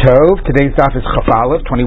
Tov. Today's daf is Chaf Aleph, 21.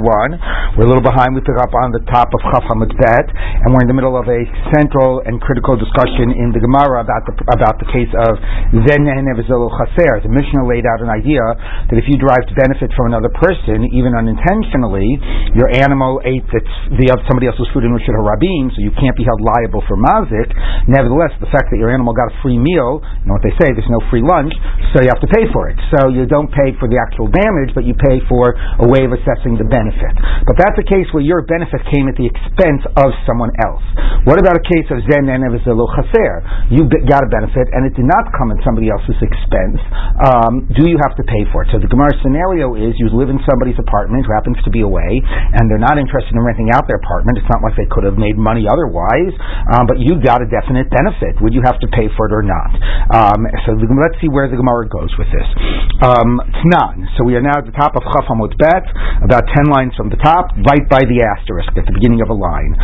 We're a little behind. We pick up on the top of Chaf Hamud and we're in the middle of a central and critical discussion in the Gemara about the about the case of Zen Chaser. The Mishnah laid out an idea that if you derive benefit from another person, even unintentionally, your animal ate the, the somebody else's food in Rishon Harabim, so you can't be held liable for mazik. Nevertheless, the fact that your animal got a free meal, you know what they say, there's no free lunch, so you have to pay for it. So you don't pay for the actual damage, but you pay for a way of assessing the benefit. But that's a case where your benefit came at the expense of someone else. What about a case of zen and chaser? You got a benefit and it did not come at somebody else's expense. Um, do you have to pay for it? So the Gemara scenario is you live in somebody's apartment who happens to be away and they're not interested in renting out their apartment. It's not like they could have made money otherwise, um, but you got a definite benefit. Would you have to pay for it or not? Um, so the, let's see where the Gemara goes with this. Um, Tnan. So we are now at the top of Chaf Bet, about ten lines from the top, right by the asterisk at the beginning of a line.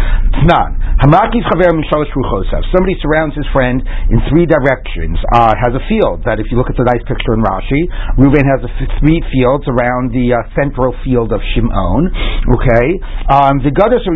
Tnan. Hamakiv Chaver Ruchosav. Somebody surrounds his friend in three directions. Uh, has a field that, if you look at the nice picture in Rashi, Reuven has three fields around the uh, central field of Shimon. Okay. Um, the Gadas are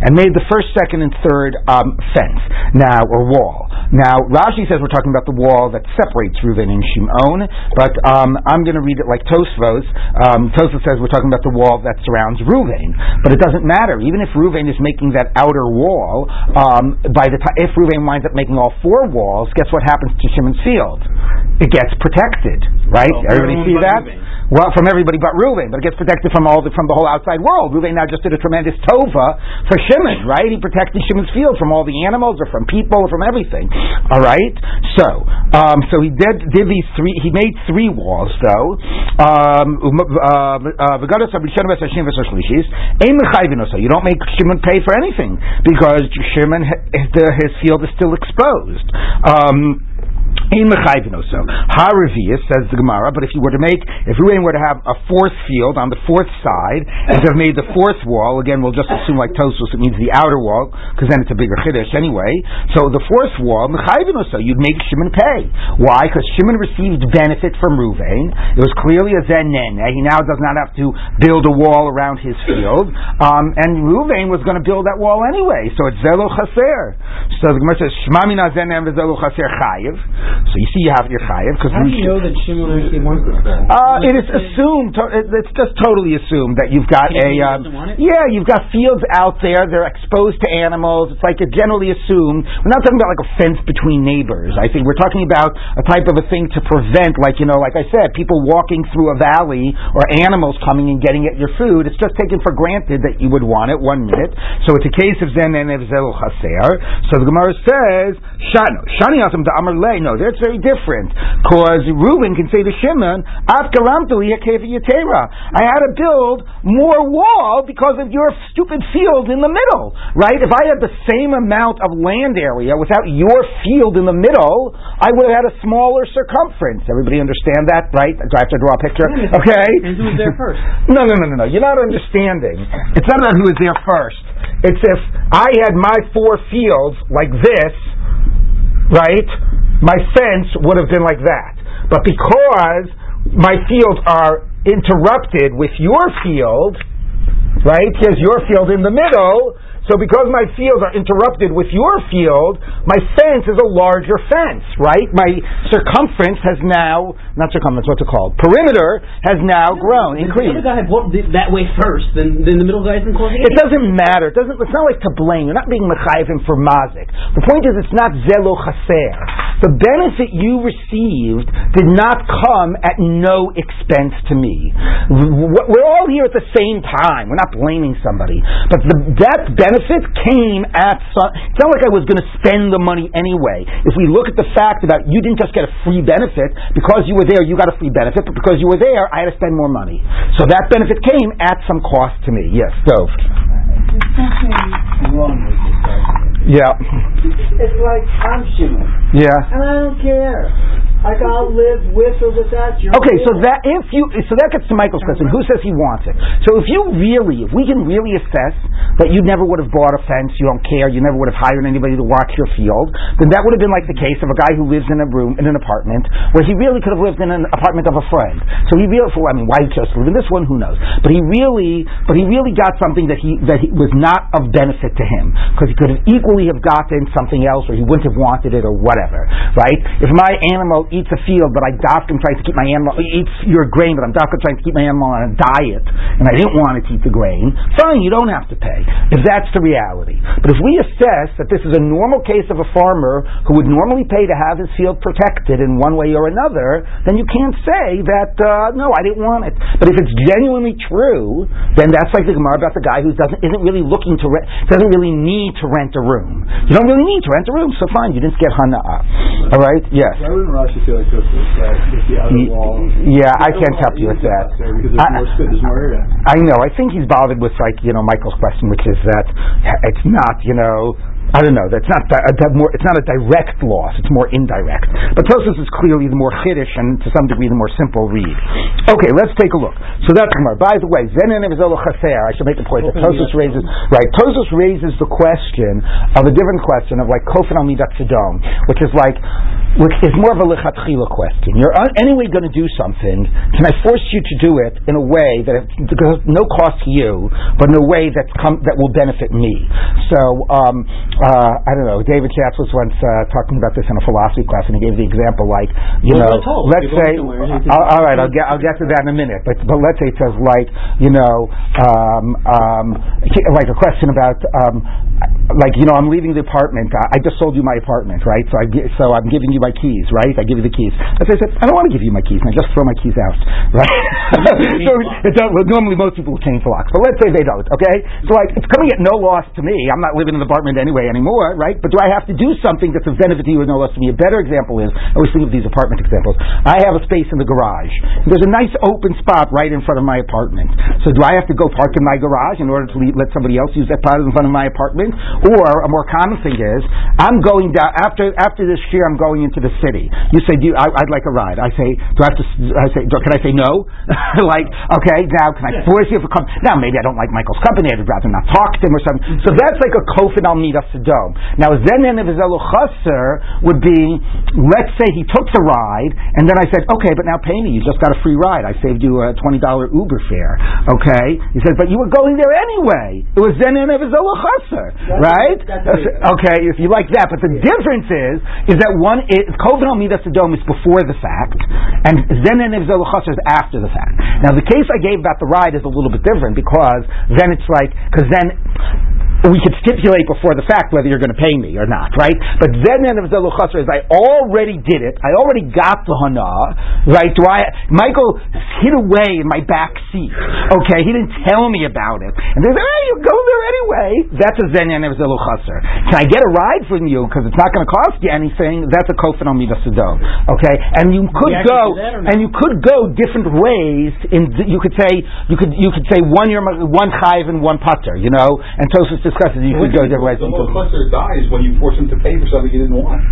and made the first, second, and third um, fence now or wall. Now Rashi says we're talking about the wall that separates Reuven and Shimon, but um, I'm going to read it like Tosfos. Um, Tosfos says we're talking about the wall that surrounds Ruvain, but it doesn't matter. Even if Ruvain is making that outer wall, um, by the time if Ruvain winds up making all four walls, guess what happens to Shimon's field? It gets protected, right? Well, Everybody see that? Well, from everybody but Ruvain, but it gets protected from all the, from the whole outside world. Ruvain now just did a tremendous tova for Shimon, right? He protected Shimon's field from all the animals or from people or from everything. All right. So, um, so he did did these three. He made three walls though. Um, uh, uh, you don't make Shimon pay for anything because Shimon his field is still exposed. Um, Ein mechayvin so. Haravius says the Gemara, but if you were to make, if Ruvain were to have a fourth field on the fourth side, and have made the fourth wall, again we'll just assume like Tosfos, it means the outer wall, because then it's a bigger chiddush anyway. So the fourth wall, mechayvin so, you'd make Shimon pay. Why? Because Shimon received benefit from Ruvain. It was clearly a zenen. He now does not have to build a wall around his field, um, and Ruvain was going to build that wall anyway. So it's zelo chaser. So the Gemara says, Shmamina zenem v'zelo chaser chayiv. So you see, you have your chayiv because how do you know that Shimon actually wants this? Uh, it is assumed. To, it's just totally assumed that you've got a um, yeah, you've got fields out there. They're exposed to animals. It's like it's generally assumed. We're not talking about like a fence between neighbors. I think we're talking about a type of a thing to prevent, like you know, like I said, people walking through a valley or animals coming and getting at your food. It's just taken for granted that you would want it one minute. So it's a case of zen and evzel chaser. So the Gemara says, shani shani asim da amar No, there it's very different. Because Reuben can say to Shimon, I had to build more wall because of your stupid field in the middle. Right? If I had the same amount of land area without your field in the middle, I would have had a smaller circumference. Everybody understand that, right? Do I have to draw a picture? Okay? And who was there first? No, no, no, no, no. You're not understanding. It's not about who was there first. It's if I had my four fields like this, right? My fence would have been like that. But because my fields are interrupted with your field, right? Here's your field in the middle. So because my fields are interrupted with your field, my fence is a larger fence, right? My circumference has now, not circumference, what's it called? Perimeter has now grown, increased. The other guy had walked that way first, then, then the middle guy isn't causing It doesn't matter. It doesn't, it's not like to blame. You're not being mechayivim for mazik. The point is it's not zelo chaser. The benefit you received did not come at no expense to me. We're all here at the same time. We're not blaming somebody. But the, that benefit benefit came at some, it's not like I was going to spend the money anyway. If we look at the fact that you didn't just get a free benefit because you were there, you got a free benefit, but because you were there, I had to spend more money. So that benefit came at some cost to me. Yes, so. wrong with this Yeah. It's like I'm Shimon. Yeah. And I don't care. Like I'll live with or without your. Okay, so that if you so that gets to Michael's question. Who says he wants it? So if you really, if we can really assess that you never would have bought a fence, you don't care, you never would have hired anybody to watch your field, then that would have been like the case of a guy who lives in a room in an apartment where he really could have lived in an apartment of a friend. So he really, I mean, why he chose to live in this one, who knows? But he really, but he really got something that he that he was not of benefit to him because he could have equally have gotten something else, or he wouldn't have wanted it, or whatever, right? If my animal eats a field, but I dafka trying to keep my animal eats your grain, but I'm dafka trying to keep my animal on a diet, and I didn't want it to eat the grain. Fine, you don't have to pay if that's the reality. But if we assess that this is a normal case of a farmer who would normally pay to have his field protected in one way or another, then you can't say that uh, no, I didn't want it. But if it's genuinely true, then that's like the Gemara about the guy who doesn't isn't really looking to rent, doesn't really need to rent a room. You don't really need to rent a room, so fine, you didn't get hana. All right, yes. Why wouldn't Rashi feel like this? That if the outer wall. yeah, I can't help you with that. I- more there's more area. I know. I think he's bothered with like you know Michael's question, which is that it's not you know I don't know. That's not di- more. It's not a direct loss. It's more indirect. But Tosfos is clearly the more chiddish and to some degree the more simple read. Okay, let's take a look. So that's Gemara. By the way, Zenin Chaser. I should make the point that Tosfos raises. Right, Tosfos raises the question of a different question of like Kofin al Midat Sodom, which is like, which is more of a lichatchila question. You're anyway going to do something. Can I force you to do it in a way that because no cost to you, but in a way that's come that will benefit me? So. Um, uh, I don't know. David Shatz was once uh, talking about this in a philosophy class, and he gave the example like, you Well, know, let's You're say, going somewhere, you can- uh, all right, I'll get I'll get to that in a minute, but but let's say it says like, you know, um, um, like a question about, um, like you know, I'm leaving the apartment. I, I just sold you my apartment, right? So I so I'm giving you my keys, right? I give you the keys. Let's say I said, I don't want to give you my keys, and I just throw my keys out, right? so it well, normally most people change the locks, but let's say they don't. Okay, so like it's coming at no loss to me. I'm not living in the apartment anyway anymore, right? But do I have to do something that's of benefit to you or no loss to me? A better example is I always think of these apartment examples. I have a space in the garage. There's a nice open spot right in front of my apartment. So do I have to go park in my garage in order to le- let somebody else use that spot in front of my apartment? Or a more common thing is I'm going down after after this year. I'm going into the city. You say, do you, I, I'd like a ride. I say, do I have to? I say, do, can I say no? like, okay, now can I force you to come? Now maybe I don't like Michael's company. I'd rather not talk to him or something. So that's like a kofin al midas sedom. Now zenen of chaser would be, let's say he took the ride, and then I said, okay, but now pay me. You just got a free ride. I saved you a twenty dollar Uber fare. Okay, he said, but you were going there anyway. It was zenen of chaser, right? Okay, if you like that, but the difference is is that one is Koven Midas Sodom is before the fact, and Zenen Chaser is after the fact. Now, the case I gave about the ride is a little bit different because then it's like because then we could stipulate before the fact whether you're going to pay me or not, right? But Zenen of Chaser is I already did it. I already got the hana, right? Do I? Michael hid away in my back seat. Okay, he didn't tell me about it, and they say, "Hey, you go there anyway." That's a Zenen of Chaser. Can I get a ride from you because it's not going to cost you anything? That's a kofin al midas sedom. Okay, and you could go, do that or not? and you could go different ways. In you could say you could you could say one year one chayv and one putter. You know, and Tosfos discusses you could go different ways. The little cluster dies when you force him to pay for something you didn't want.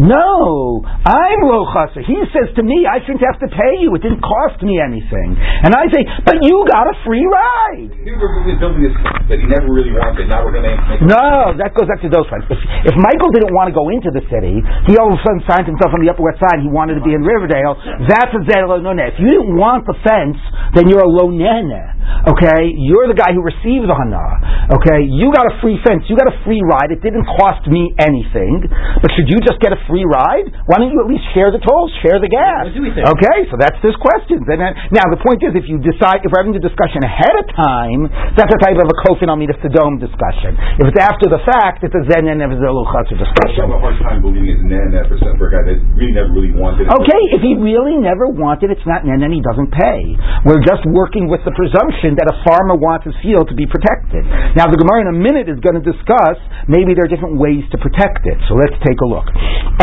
No, I'm lo chaser. He says to me, I shouldn't have to pay you. It didn't cost me anything. And I say, but you got a free ride. He was building this that he never really wanted. Now we're going to make No, that goes back to those friends. If, if Michael didn't want to go into the city, he all of a sudden signed himself on the Upper West Side. He wanted to be in Riverdale. That's a zero no If you didn't want the fence, then you're a lo nene. Okay, you're the guy who received the hana. Okay, you got a free fence. You got a free ride. It didn't cost me anything. But should you just get a free ride? Why don't you at least share the tolls, share the gas? What do we think? Okay, so that's this question. Then, uh, now the point is, if you decide, if we're having the discussion ahead of time, that's a type of a kofin amida sedom discussion. If it's after the fact, it's a zen and a I zelukhatzer have a hard time believing it's nan that percent for a guy that really never really wanted it. Okay, if he really never wanted, it's not nen and he doesn't pay. We're just working with the presumption that a farmer wants his field to be protected. Now the Gemara in a minute is going to discuss maybe there are different ways to protect it. So let's take a look.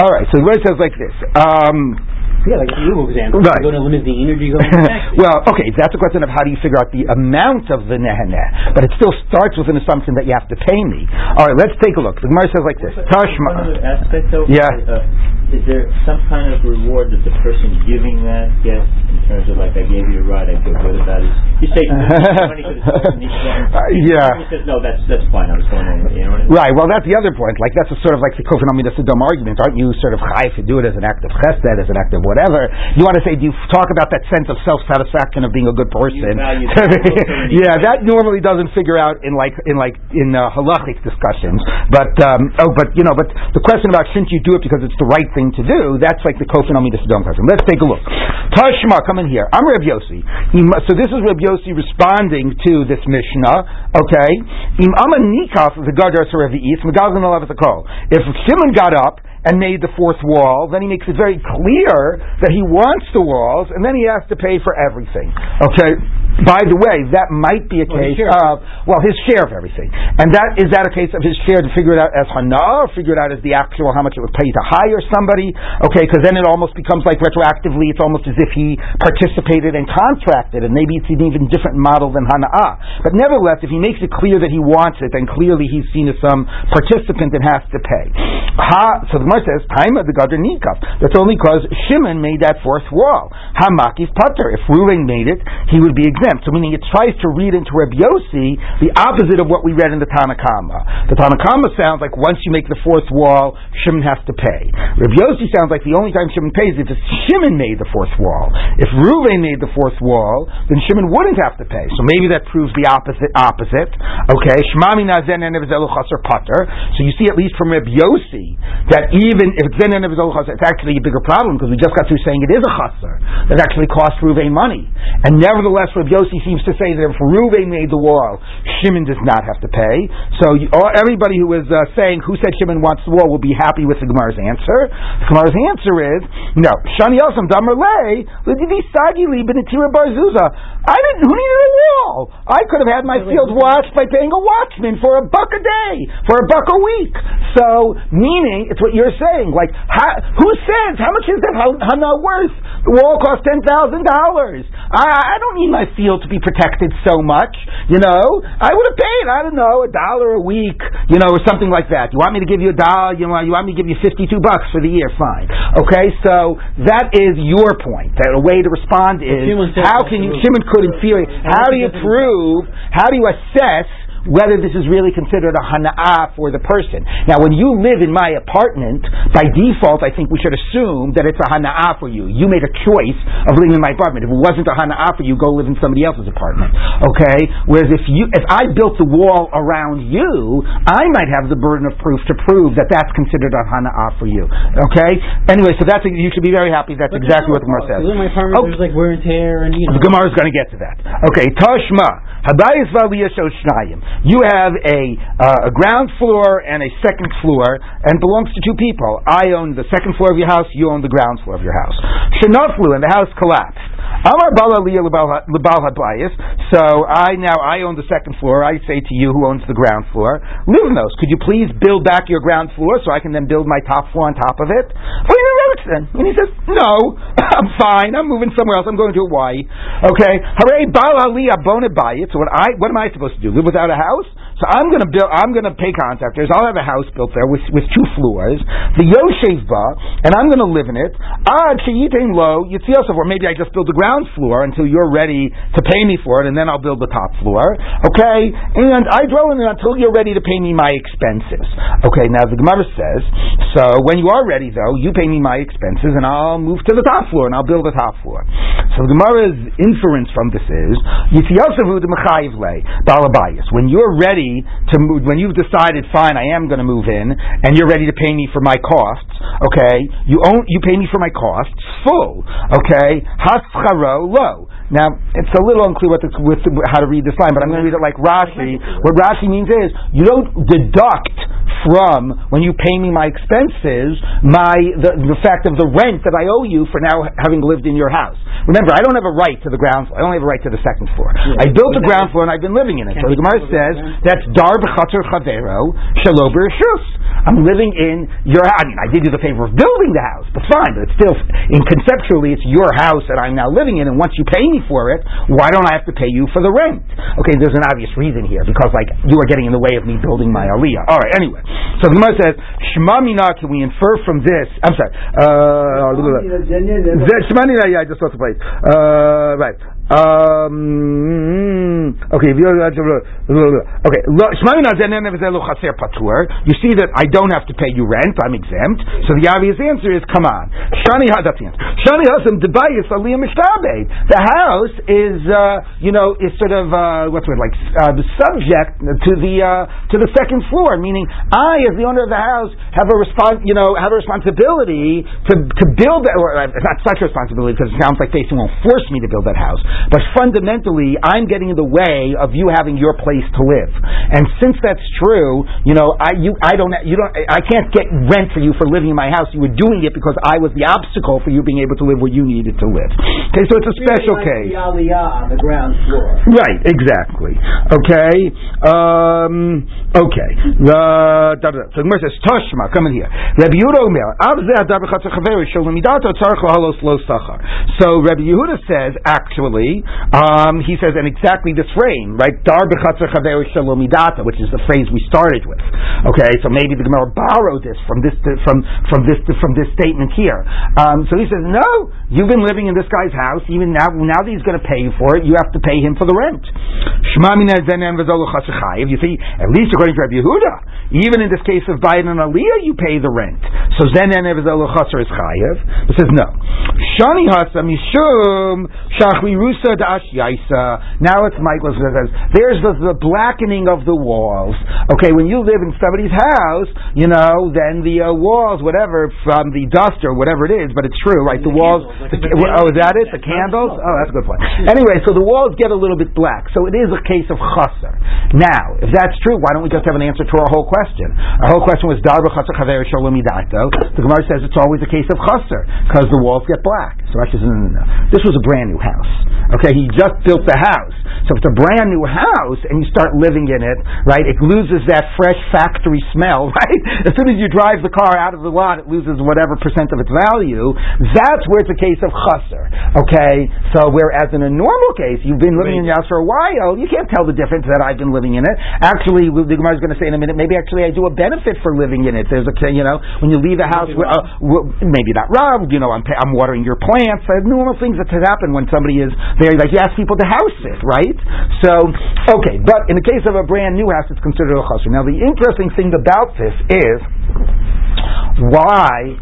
All right, so the Gemara says like this. Um, Yeah, like you example. Right. You go to limousine or do you go to taxi? well, okay, that's a question of how do you figure out the amount of the neheneh, but it still starts with an assumption that you have to pay me. All right, let's take a look. The Gemara says like this: One Tashma. other aspect though. Yeah. Uh, is there some kind of reward that the person giving that gets terms of like I gave you a ride, I feel good about it? You say money for the needs. Uh, yeah. He says no, that's that's fine. I was going in. You know what I mean? Right. Well, that's the other point. Like that's a sort of like the Kofan dumb argument. Aren't you sort of high to do it as an act of chesed, as an act of whatever? You want to say? Do you talk about that sense of self satisfaction of being a good person? yeah, that normally doesn't figure out in like in like in uh, halachic discussions. But um, oh, but you know, but the question about shouldn't you do it because it's the right thing to do? That's like the Kofan Amidasodom question. Let's take a look. Tashma, come here. I'm Reb Yossi. So this is Reb Yossi responding to this Mishnah. Okay, Im Ama Nikaf the Gadar Sarevi'is Megalgan Alav call. If Shimon got up and made the fourth wall, then he makes it very clear that he wants the walls, and then he has to pay for everything. Okay. By the way, that might be a Well, case of well, his share of everything, and that is that a case of his share to figure it out as hana, or figure it out as the actual how much it would pay to hire somebody. Okay, because then it almost becomes like retroactively, it's almost as if he participated and contracted, and maybe it's an even different model than hana. But nevertheless, if he makes it clear that he wants it, then clearly he's seen as some participant and has to pay. Ha, so the Gemara says, "Time of the Gadar Nikaf." That's only because Shimon made that fourth wall. Hamakif Pater. If Ruvain made it, he would be exempt. So meaning it tries to read into Reb Yossi the opposite of what we read in the Tanakama. The Tanakama sounds like once you make the fourth wall, Shimon has to pay. Reb Yossi sounds like the only time Shimon pays is if Shimon made the fourth wall. If Ruvain made the fourth wall, then Shimon wouldn't have to pay. So maybe that proves the opposite. Opposite. Okay. Shmami nazen chaser pater. So you see at least from Reb Yossi that even if it's zen it's actually a bigger problem because we just got through saying it is a chaser that actually costs Ruvain money. And nevertheless, Reb Yossi seems to say that if Ruvain made the wall, Shimon does not have to pay. So you, all, everybody who is uh, saying who said Shimon wants the wall will be happy with the Gemara's answer. The Gemara's answer is no. Shani Yosem Damar Lei L'Divi Sagi Barzuza. I didn't. Who needed a wall? I could have had my field watched by paying a watchman for a buck a day, for a buck a week. So meaning, it's what you're saying. Like, how, who says how much is that hana worth? The wall cost ten thousand dollars. I, I don't need my field to be protected so much. You know, I would have paid. I don't know a dollar a week. You know, or something like that. You want me to give you a dollar? You want you want me to give you fifty-two bucks for the year? Fine. Okay, so that is your point. That a way to respond is how can you? Shimon could in theory. How do you prove? How do you assess? Whether this is really considered a hana'ah for the person. Now, when you live in my apartment, by default, I think we should assume that it's a hana'ah for you. You made a choice of living in my apartment. If it wasn't a hana'ah for you, go live in somebody else's apartment. Okay? Whereas if you, if I built the wall around you, I might have the burden of proof to prove that that's considered a hana'ah for you. Okay? Anyway, so that's you should be very happy. That's But exactly what the Gemara says. In my apartment, Okay. there's like wear and tear, and you know. The Gemara is going to get to that. Okay, Tashma. Habayis v'aliyah shnayim. You have a uh, a ground floor and a second floor, and belongs to two people. I own the second floor of your house. You own the ground floor of your house. Shenaflu, and the house collapsed. Amar bala lebal habayis. So I now I own the second floor. I say to you, who owns the ground floor, Livnos, could you please build back your ground floor so I can then build my top floor on top of it? You then. And he says, No, I'm fine. I'm moving somewhere else. I'm going to Hawaii. Okay. Hooray, Bala Aliyah Bona Bayit. So what I what am I supposed to do? Live without a house? So I'm gonna build I'm gonna pay contractors. I'll have a house built there with with two floors. The Yoshev Ba, and I'm gonna live in it. Ah, Chayitain Lo, Yitziyosef, or maybe I just build the ground floor until you're ready to pay me for it, and then I'll build the top floor. Okay? And I dwell in it until you're ready to pay me my expenses. Okay, now the Gemara says, so when you are ready though, you pay me my expenses and I'll move to the top floor and I'll build the top floor. So the Gemara's inference from this is, Yitziyosavu de Mechayiv Le. When you're ready to move, when you've decided, fine, I am going to move in, and you're ready to pay me for my costs, okay, you own, you pay me for my costs, full, okay, Hascharo Lo. Now, it's a little unclear what the, with the, how to read this line, but I'm going to read it like Rashi. What Rashi means is, you don't deduct from when you pay me my expenses, my the, the fact of the rent that I owe you for now having lived in your house. Remember, I don't have a right to the ground floor. I only have a right to the second floor. I built the ground floor and I've been living in it. So the Gemara says that's dar b'chater chavero shalo b'rishus. I'm living in your house. I mean, I did you the favor of building the house, but fine. But it's still, in conceptually, it's your house that I'm now living in. And once you pay me for it, why don't I have to pay you for the rent? Okay, there's an obvious reason here because like you are getting in the way of me building my aliyah. All right. Anyway, so the Gemara says Shema Mina. Can we infer from this? I'm sorry. Uh, Shema Mina. Yeah, I just lost the place. Uh, right. Um, okay, okay. You see that I don't have to pay you rent; I'm exempt. So the obvious answer is, come on. Shani that's the answer. Shani Hasam Debayis Aliyah Mishtabed. The house is, uh, you know, is sort of uh, what's it like uh, the subject to the uh, to the second floor. Meaning, I, as the owner of the house, have a respons- you know, have a responsibility to to build. Or uh, it's not such a responsibility because it sounds like they won't force me to build that house. But fundamentally, I'm getting in the way of you having your place to live. And since that's true, you know, I you I don't you don't I can't get rent for you for living in my house. You were doing it because I was the obstacle for you being able to live where you needed to live. Okay, so it's a special like case. The aliyah on the ground floor. Right, exactly. Okay, um, okay. Uh, da, da. So the Gemara says, Toshma, come in here. Rabbi Yehuda Omer, Av zeh adar b'chatzer chaveri shel lemidato tzarech lahalos lo sachar. So Rabbi Yehuda says, actually, um, he says, in exactly this frame, right? Dar shel which is the phrase we started with. Okay, so maybe the Gemara borrowed this from this from from this from this statement here. Um, so he says, no, you've been living in this guy's house. Even now, now he's going to pay you for it, you have to pay him for the rent. Shema mina zenen v'zolu. You see, at least according to Rabbi Yehuda, even in this case of Biden and Aliyah, you pay the rent. So zenen chaser is chayiv. It says no. Shani hasa mishum shachli rusa da'ash yaisa. Now it's Michael says there's the, the blackening of the walls. Okay, when you live in somebody's house, you know, then the uh, walls, whatever, from the dust or whatever it is, but it's true, right? The, walls. candles, the, the oh, is that it? The candles? Oh, that's a good point. Anyway, so the walls get a little bit black. So it is a case of chaser. Now, if that's true, why don't we just have an answer to our whole question? Our whole question was dar b'chaser chaver. The Gemara says it's always a case of chaser because the walls get black. So Rashi says no, no, no. This was a brand new house. Okay, he just built the house. So if it's a brand new house and you start living in it, right, it loses that fresh factory smell, right? As soon as you drive the car out of the lot, it loses whatever percent of its value. That's where it's a case of chaser. Okay, so whereas in a normal case, you've been living in your house for a while, you can't tell the difference that I've been living in it. Actually, the Gemara is going to say in a minute, maybe actually I do a benefit for living in it. There's a, you know, when you leave a house, Maybe uh, maybe not robbed, you know, I'm, I'm watering your plants. Uh, normal things that can happen when somebody is there. Like you ask people to house it, right? So, okay, but in the case of a brand new house, it's considered a chasr. Now, the interesting thing about this is why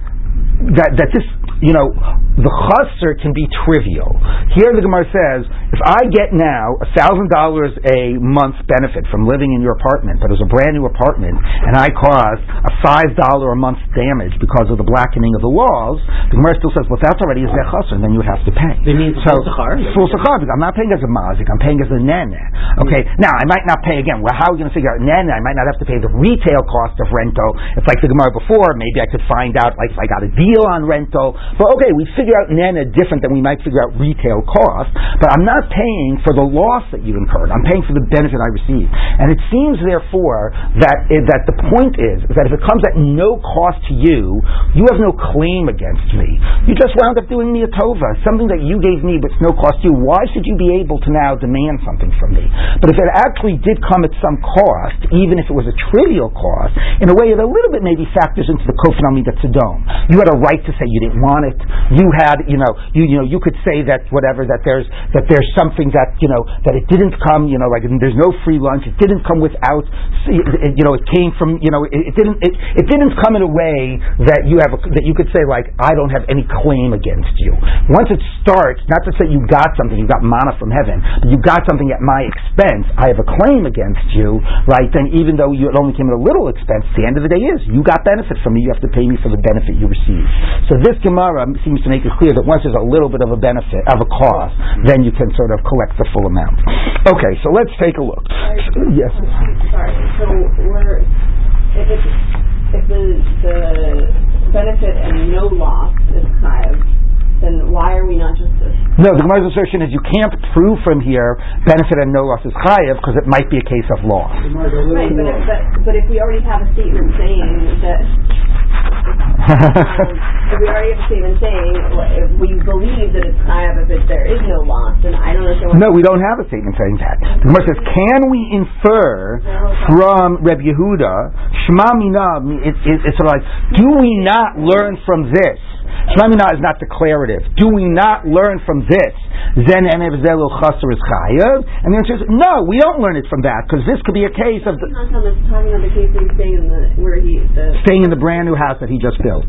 that that this you know the chasr can be trivial. Here the Gemara says, if I get now a thousand dollars a month benefit from living in your apartment, but it's a brand new apartment, and I caused a five dollar a month damage because of the blackening of the walls, the Gemara still says, well, that's already a chasr, and then you would have to pay. It means so full sachar? full sachar because I'm not paying as a mazik, I'm paying as a nene. Okay, hmm. now I might not pay again. Well, how are we going to figure out nene? I might not have to pay the retail cost of rental. It's like the Gemara before. Maybe I could find out like if I got a deal on rental. But okay, we figure out nene different than we might figure out retail cost. But I'm not paying for the loss that you incurred. I'm paying for the benefit I received. And it seems therefore that that the point is, is that if it comes at no cost to you, you have no claim against me. You just wound up doing me a tova, something that you gave me but it's no cost to you. Why should you be able to now demand something from me? But if it actually did come at some cost, even if it was a trivial cost, in a way that a little bit maybe factors into the kofnami that's a dome. You had a right to say you didn't want it. You had, you know, you you know, you could say that whatever that there's that there's something that you know that it didn't come, you know, like there's no free lunch. It didn't come without, you know, it came from, you know, it, it didn't it, it didn't come in a way that you have a, that you could say like I don't have any claim against you. Once it starts, not to say you got something, you got mana from heaven, but you got something at my expense. I have a claim against you, right? Then even though you, it only came at a little expense, the end of the day is you got benefit from me. You have to pay me for the benefit you received. So this Gemara seems to make it clear that once there's a little bit of a benefit of a cost, then you can sort of collect the full amount. Okay, so let's take a look. Yes. Sorry. So we're if it's if the the benefit and no loss is chayav, then why are we not just No, the Gemara's assertion is you can't prove from here benefit and no loss is chayiv because it might be a case of loss. right? But if, but but if we already have a statement saying that. um, we already have a statement saying we believe that it's chayav if it, there is no loss, and I don't understand. No, we don't have a statement saying that. The Gemara says, can we infer from Reb Yehuda, Shema Mina, it, it, it's sort of like, do we not learn from this? Shema Mina is not declarative. Do we not learn from this? Zen enev zelu chaser is chayav? And the answer is, no, we don't learn it from that, because this could be a case of the, Not talking talking about the case he's staying in the where he the staying in the brand new house that he just built.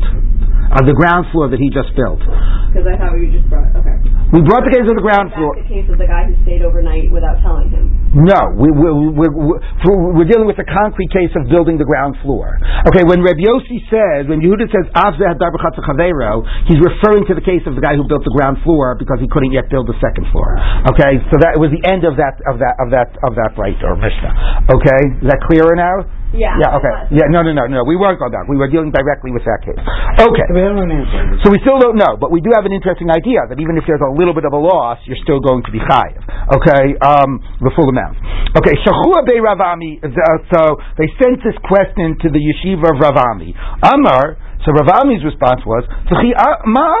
Uh, the ground floor that he just built. because I thought you just brought okay. We brought the case of the ground floor. the case of the guy who stayed overnight without telling him. No, we, we, we, we, we're dealing with the concrete case of building the ground floor. Okay, when Reb Yossi says, when Yehuda says, Av zeh hadar b'chatz chavero, he's referring to the case of the guy who built the ground floor because he couldn't yet build the second floor. Okay, so that was the end of that, of that, of that, of that right, or Mishnah. Okay, is that clearer now? Yeah. Yeah, okay. Yeah, no, no, no, no. We weren't going back. We were dealing directly with that case. Okay. We don't have an answer. So we still don't know, but we do have an interesting idea that even if there's a little bit of a loss, you're still going to be chayiv. Okay, um, the full amount. Okay, shachua be Ravami. uh, So they sent this question to the yeshiva of Ravami. Amar. So Ravami's response was, "Tzchi uh, uma.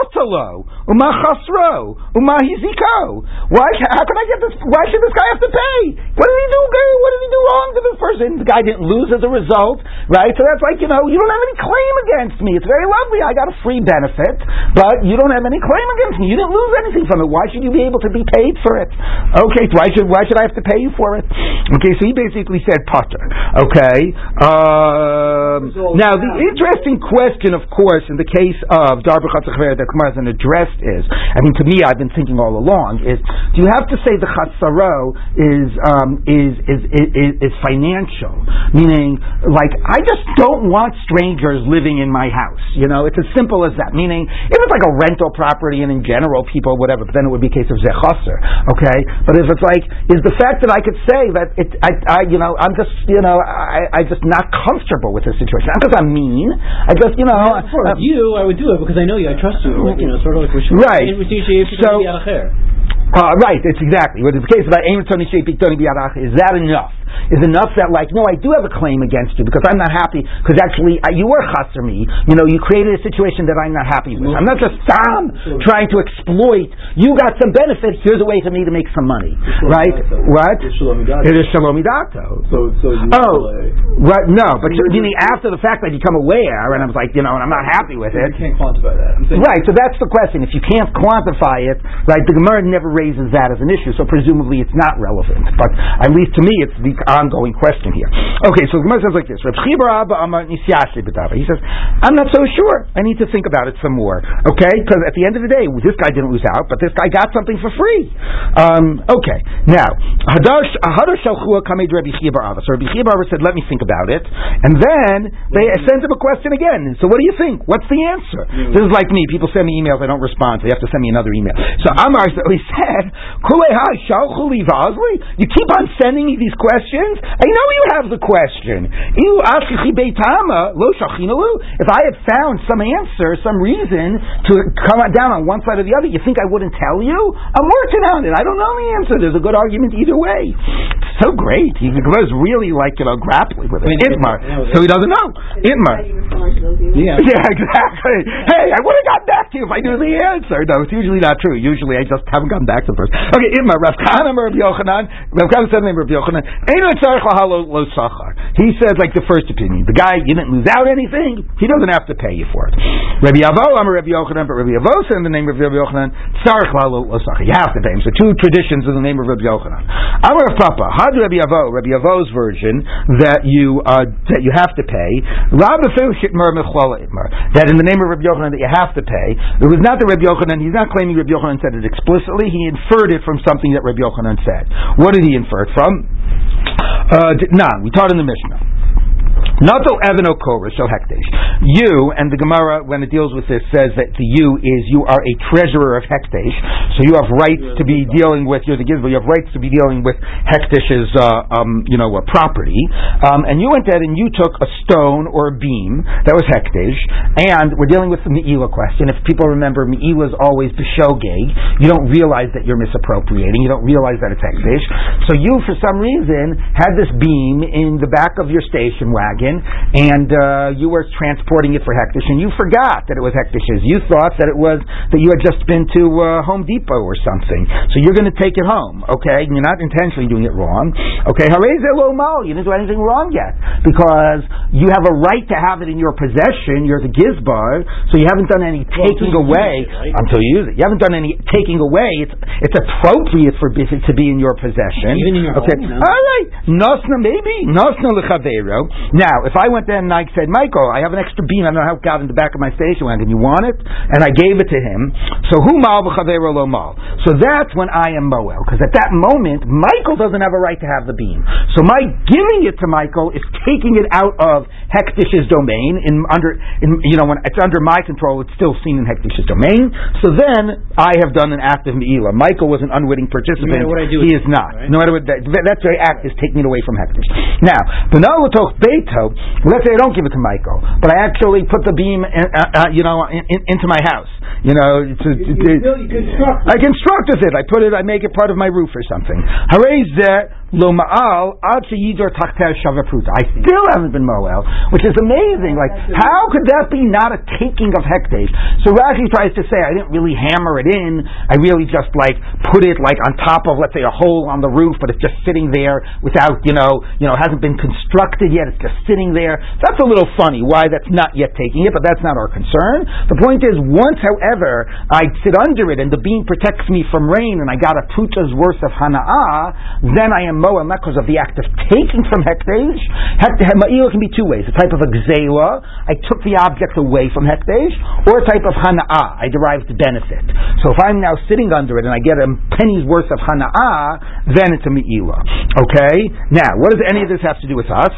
Why? How can I get this? Why should this guy have to pay? What did he do? What did he do wrong to this person? The guy didn't lose as a result, right? So that's like you know, you don't have any claim against me. It's very lovely. I got a free benefit, but you don't have any claim against me. You didn't lose anything from it. Why should you be able to be paid for it? Okay, why should why should I have to pay you for it? Okay, so he basically said putter. Okay. Um, now the interesting question, of course, in the case of Darba Chatzachver that Kumar hasn't addressed is, I mean, to me, I've been thinking all along, is do you have to say the Chatzaro is um, is, is is is financial? Meaning, like, I just don't want strangers living in my house. You know, it's as simple as that. Meaning, if it's like a rental property and in general people, whatever, but then it would be a case of Zechasser. Okay, but if it's like, is the fact that I could say that it, I, I you know, I'm just, you know, I, I just not comfortable with this situation. Not because I'm mean. I just, you know, For uh, you, I would do it because I know you. I trust you. Like, you know, sort of like Right. So- Uh, right, it's exactly. What is the case about Aim Tony Tony Biarach? Is that enough? Is enough that like, no, I do have a claim against you because I'm not happy because actually uh, you were chaser me. You know, you created a situation that I'm not happy with. I'm not just Sam trying to exploit. You got some benefit. Here's a way for me to make some money. Right? What? It's Shalom Midato. It is shalom Midato. So, so you Oh, right. No, but you meaning after the fact I become aware and I was like, you know, and I'm not happy with it. you can't quantify that. I'm Right, so that's the question. If you can't quantify it, right, the Gemara never raises that as an issue, so presumably it's not relevant. But at least to me, it's the ongoing question here. Okay, so the Gemara says like this: Reb Chibar Abba Amar Nisyashi B'Dava. He says, "I'm not so sure. I need to think about it some more." Okay, because at the end of the day, this guy didn't lose out, but this guy got something for free. Um, okay, now Hadash Hadash Shalchua Kamed Rabbi Chibar Abba. So Rabbi Chibar said, "Let me think about it," and then they sent him a question again. So what do you think? What's the answer? This is like me. People send me emails. I don't respond. So they have to send me another email. So Amar so he said, "Kulei ha shalchu. You keep on sending me these questions. I know you have the question. You ask beitama lo shachinalu. If I had found some answer, some reason to come down on one side or the other, you think I wouldn't tell you? I'm working on it. I don't know the answer. There's a good argument either way. So great. He was really like you know grappling with it. Itmar. So he doesn't know. Itmar. How do you respond to those emails? Yeah. Yeah, exactly. Hey, I would have got back to you if I knew the answer. No, it's usually not true. Usually I just haven't gotten back to the person. Okay, Imma, Rav Kahana Rav Yochanan, Rav Kahana said the name Rav Yochanan, He said like the first opinion, the guy, you didn't lose out anything, he doesn't have to pay you for it. Rabbi Yavo, I'm a Rabbi Yochanan, but Rabbi Yavo said in the name of Rabbi Yochanan, tzarech lahalo lo. You have to pay him. So two traditions in the name of Rabbi Yochanan. I'm Rav Papa, had Rabbi Yavo, Rabbi Yavo's version, that you, uh, that you have to pay, Shitmer that in the name of Rabbi Yochanan that you have to pay. It was not the Rabbi Yochanan, he's not claiming Rabbi Yochanan said it explicitly, he inferred it from something that Rabbi Yochanan said. What did he infer it from? Uh, nah, we taught in the Mishnah. Nato Evan Okora Shel Hekdesh. You and the Gemara, when it deals with this, says that the you is you are a treasurer of Hekdesh, so you have rights to be dealing with. You're the Gizba. You have rights to be dealing with Hekdesh's, uh, um, you know, uh, property. Um, and you went ahead and you took a stone or a beam that was Hekdesh, and we're dealing with the Me'ila question. If people remember, Me'ila is always the shogeg. You don't realize that you're misappropriating. You don't realize that it's Hekdesh. So you, for some reason, had this beam in the back of your station wagon, and uh, you were transporting it for Hekdesh, and you forgot that it was Hekdesh's. You thought that it was that you had just been to uh, Home Depot or something. So you're going to take it home, okay? You're not intentionally doing it wrong, okay? mal. You didn't do anything wrong yet because you have a right to have it in your possession. You're the gizbar, so you haven't done any taking you away it, right? until you use it. You haven't done any taking away. It's it's appropriate for it to be in your possession. Even in your okay. home, you know? All right, nosna maybe nosna lechavero. Now, if I went there and I said, Michael, I have an extra beam. I don't know how it got in the back of my station wagon. You want it? And I gave it to him. So who mal v'chavero lo mal. So that's when I am moel because at that moment Michael doesn't have a right to have the beam. So my giving it to Michael is taking it out of Hekdesh's domain in under in you know when it's under my control. It's still seen in Hekdesh's domain. So then I have done an act of meila. Michael was an unwitting participant. No matter what I do he is not. right? No matter what that, that very act is taking it away from Hekdesh. Now, the Let's say I don't give it to Michael, but I actually put the beam, in, uh, uh, you know, in, in, into my house. You know, to, to, You, to- you, you construct. I construct with it. I put it. I make it part of my roof or something. Hooray, lo ma'al ad sheyidor shavapruta. I still haven't been moel, which is amazing. Like, how could that be not a taking of hekdesh? So Rashi tries to say I didn't really hammer it in. I really just like put it like on top of, let's say, a hole on the roof, but it's just sitting there without, you know, you know, hasn't been constructed yet. It's just sitting there. That's a little funny. Why that's not yet taking it, but that's not our concern. The point is, once, however, I sit under it and the beam protects me from rain, and I got a pruta's worth of hana'ah, then I am moel, not because of the act of taking from hekdesh. Hek- Ma'il can be two ways: a type of a gzela, I took the object away from hekdesh, or a type of hana'ah, I derived the benefit. So if I'm now sitting under it and I get a penny's worth of hana'ah, then it's a me'ila. Okay? Now, what does any of this have to do with us?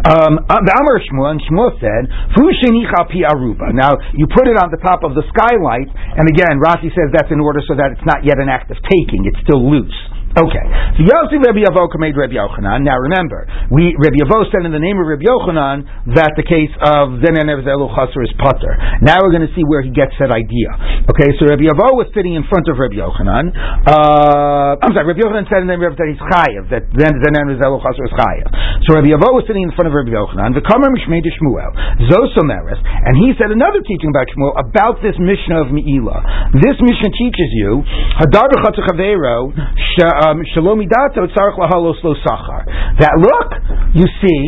Um, uh, Shmuel, and Shmuel said, "Fushenicha pi aruba." Now you put it on the top of the skylight, and again, Rashi says that's in order so that it's not yet an act of taking; it's still loose. Okay, so Yossi Rabbi Yavo made Rabbi Yochanan. Now remember, we Rabbi Yavo said in the name of Rabbi Yochanan that the case of Zener Nevzelu Chaser is putter. Now we're going to see where he gets that idea. Okay, so Rabbi Yavo was sitting in front of Rabbi Yochanan. Uh, I'm sorry, Rabbi Yochanan said in the name of that he's chayav that Zener Nevzelu Chaser is chayav. So Rabbi Yavo was sitting in front of Rabbi Yochanan. The Kamer Mishmei de Shmuel Zosomeres, and he said another teaching about Shmuel about this Mishnah of Meila. This Mishnah teaches you Hadar b'chatzichavero um, Shalom Idato Tzarech Lahalos Lo Sachar. That look, you see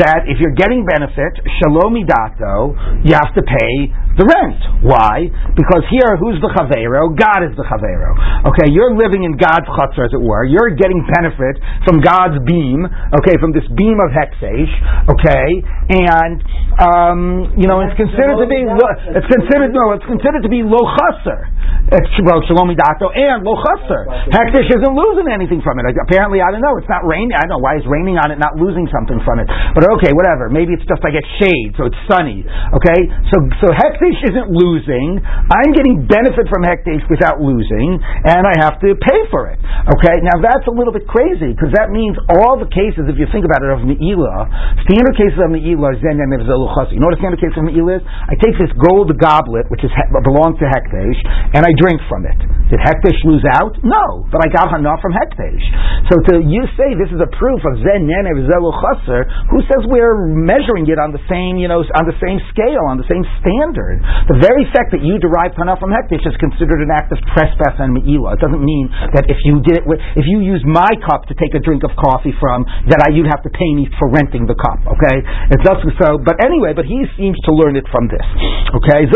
that if you're getting benefit, Shalom Idato, you have to pay the rent. Why? Because here, who's the Chavero? God is the Chavero. Okay, you're living in God's chutzner, as it were. You're getting benefit from God's beam. Okay, from this beam of Hekdesh. Okay, and um, you know it's considered to be it's considered no, it's considered to be lo chaser. It's well, Shalom Idato and lo chaser. Hekdesh isn't losing anything from it. Apparently, I don't know. It's not raining. I don't know why it's raining on it, not losing something from it. But okay, whatever. Maybe it's just I get shade, so it's sunny. Okay, so so Hekdesh isn't losing. I'm getting benefit from Hekdesh without losing, and I have to pay for it. Okay, now that's a little bit crazy because that means all the cases, if you think about it, of Me'ila, standard cases of Me'ila is Zen and Nevzelu Chasi. You know what a standard case of Me'ila is? I take this gold goblet, which is belongs to Hekdesh, and I drink from it. Did Hekdesh lose out? No, but I got enough from Hekdesh. So to you say this is a proof of Zen Nene Chaser, who says we're measuring it on the same, you know, on the same scale, on the same standard? The very fact that you derive Hana from Hekdesh is considered an act of trespass and Me'ila. It doesn't mean that if you did it with, if you use my cup to take a drink of coffee from, that I, you'd have to pay me for renting the cup, okay? It's just so, but anyway, but he seems to learn it from this. Okay?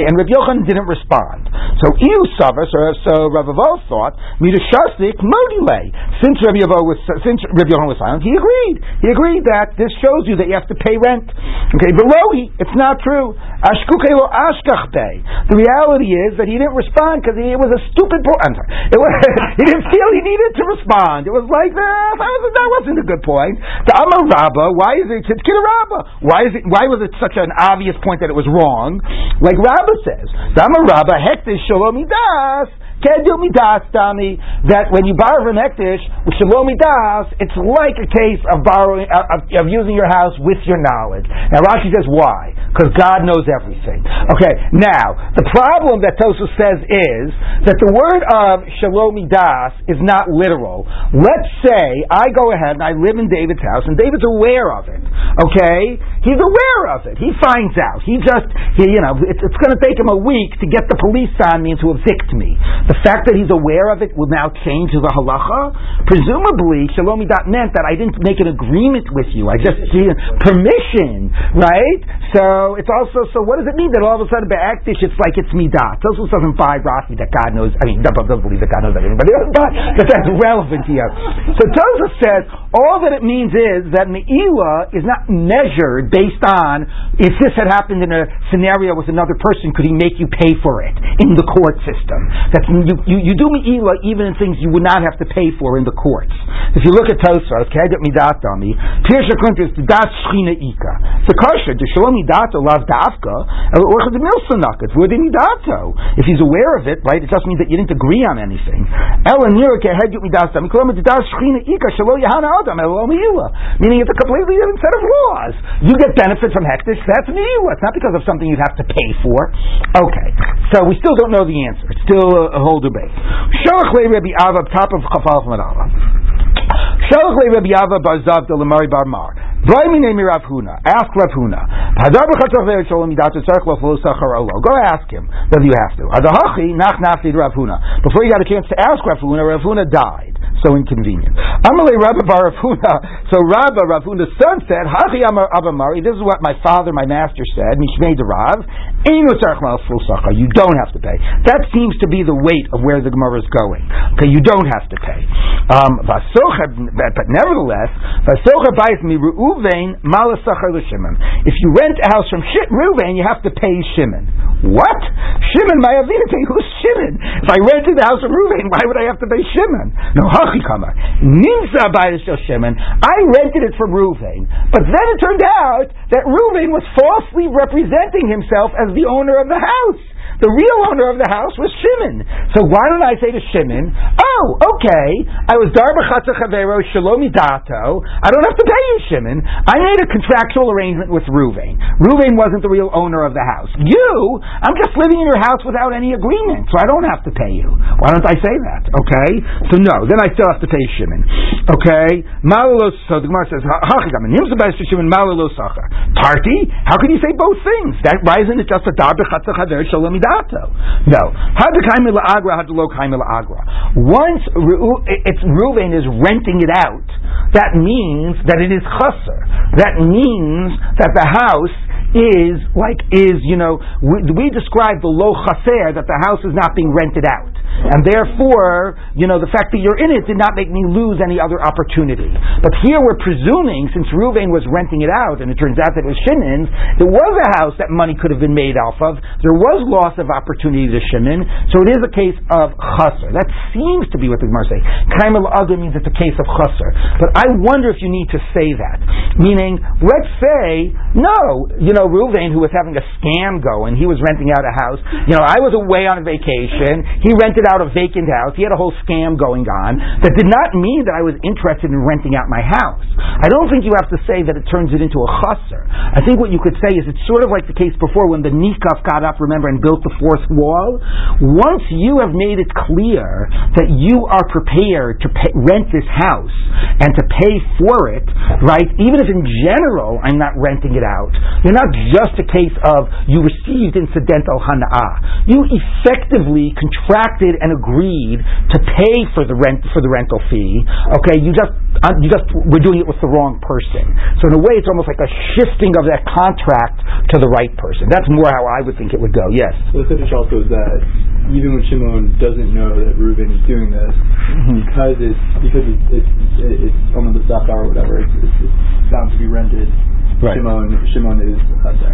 And Rabbi Yochanan didn't respond. So So, so Rav Avo thought, Midashastik Modile. Since Rabbi Avo was since Rabbi Yochanan was silent, he agreed. He agreed that this shows you that you have to pay rent. Okay, below it's not true. Ashkuke lo. The reality is that he didn't respond because it was a stupid point. I'm sorry. Was, he didn't feel he needed to respond. It was like, uh, that wasn't a good point. The Amar Rabba, why is it Tzidkid Rabba? Why is it, why was it such an obvious point that it was wrong? Like Rabba says, the Amar Rabba, hekdesh Plus shalomidas, that when you borrow from Hekdesh with Shalom Das, it's like a case of borrowing uh, of, of, using your house with your knowledge. Now Rashi says why? Because God knows everything. Okay. Now the problem that Tosfos says is that the word of Shalom Das is not literal. Let's say I go ahead and I live in David's house and David's aware of it. Okay, he's aware of it. He finds out. He just he, you know it's, it's going to take him a week to get the police on me and to evict me. The fact that he's aware of it will now change the halacha. Presumably, shalomidat meant that I didn't make an agreement with you. I just gave permission, right? So it's also so. What does it mean that all of a sudden be'aktish it's like it's midat? Tosfos doesn't buy Rashi that God knows. I mean, doesn't believe that God knows everything, but that that's relevant here. So Tosfos says all that it means is that Me'ilah is not measured based on if this had happened in a scenario with another person, could he make you pay for it in the court system? That's you, you, you do mi'ila even in things you would not have to pay for in the courts. If you look at Tosfos, kedet midat dami, pirsha kuntis das shchina ika. The shalom midato lav davka, or the milsanakat, v'udi midato. If he's aware of it, right, it just means that you didn't agree on anything. Ela nira kedet midat dami, kolom das shchina ika, shalo yahana adam. Meaning it's a completely different set of laws. You get benefit from hekdesh, that's mi'ila. It's not because of something you'd have to pay for. Okay, so we still don't know the answer. It's still a, a whole debate. Shalach le Rabbi Ava, top of Chafal Manava. Shalach le Rabbi Ava bar Zav de Lamari bar Mar. Rav Huna. Ask Rav Huna. Go ask him whether you have to. Before you got a chance to ask Rav Huna, Rav Huna died. So inconvenient. Amalei Rabba bar So Rabba Rav Huna's son said, Hachi Amar Abamari. This is what my father, my master said. Mishmei de Rav. Einu tzarech lo flo. You don't have to pay. That seems to be the weight of where the Gemara is going. Okay, you don't have to pay. Um, but nevertheless, if you rent a house from Reuven, you have to pay Shimon. What? Shimon, my avina, who's Shimon? If I rented the house of Reuven, why would I have to pay Shimon? No, hachikama. Ninsa Shimon. I rented it from Reuven, but then it turned out that Reuven was falsely representing himself as the owner of the house. The real owner of the house was Shimon. So why don't I say to Shimon, oh, okay, I was Darba Chavero Shalomi Dato. I don't have to pay you, Shimon. I made a contractual arrangement with Ruvain. Ruvain wasn't the real owner of the house. You, I'm just living in your house without any agreement, so I don't have to pay you. Why don't I say that? Okay? So no, then I still have to pay Shimon. Okay? Malalos, so the Gemara says, Party? How can you say both things? That, why isn't it just a Darba Chavero Shalomi Dato? No. Once it's Reuven is renting it out, that means that it is chaser. That means that the house is like is you know we, we describe the low chaser that the house is not being rented out, and therefore you know the fact that you're in it did not make me lose any other opportunity. But here we're presuming since Ruvain was renting it out, and it turns out that it was Shimon's, there was a house that money could have been made off of. There was loss of opportunity to Shimon, so it is a case of chaser. That seems to be what the Gemara say. Kaimel Aga means it's a case of chaser, but I wonder if you need to say that, meaning let's say no, you know know, Ruvain, who was having a scam going, he was renting out a house. You know, I was away on a vacation. He rented out a vacant house. He had a whole scam going on. That did not mean that I was interested in renting out my house. I don't think you have to say that it turns it into a chusser. I think what you could say is it's sort of like the case before when the Nikaf got up, remember, and built the fourth wall. Once you have made it clear that you are prepared to pay, rent this house and to pay for it, right? Even if in general I'm not renting it out, you're not just a case of you received incidental hana'ah. You effectively contracted and agreed to pay for the rent for the rental fee. Okay, you just uh, you just we're doing it with the wrong person. So in a way, it's almost like a shifting of that contract to the right person. That's more how I would think it would go. Yes. So the finish also is that even when Shimon doesn't know that Reuben is doing this, mm-hmm. because it's because it's it's, it's, it's of the stuff or whatever, it's, it's, it's bound to be rented Right. Shimon Shimon is chaser.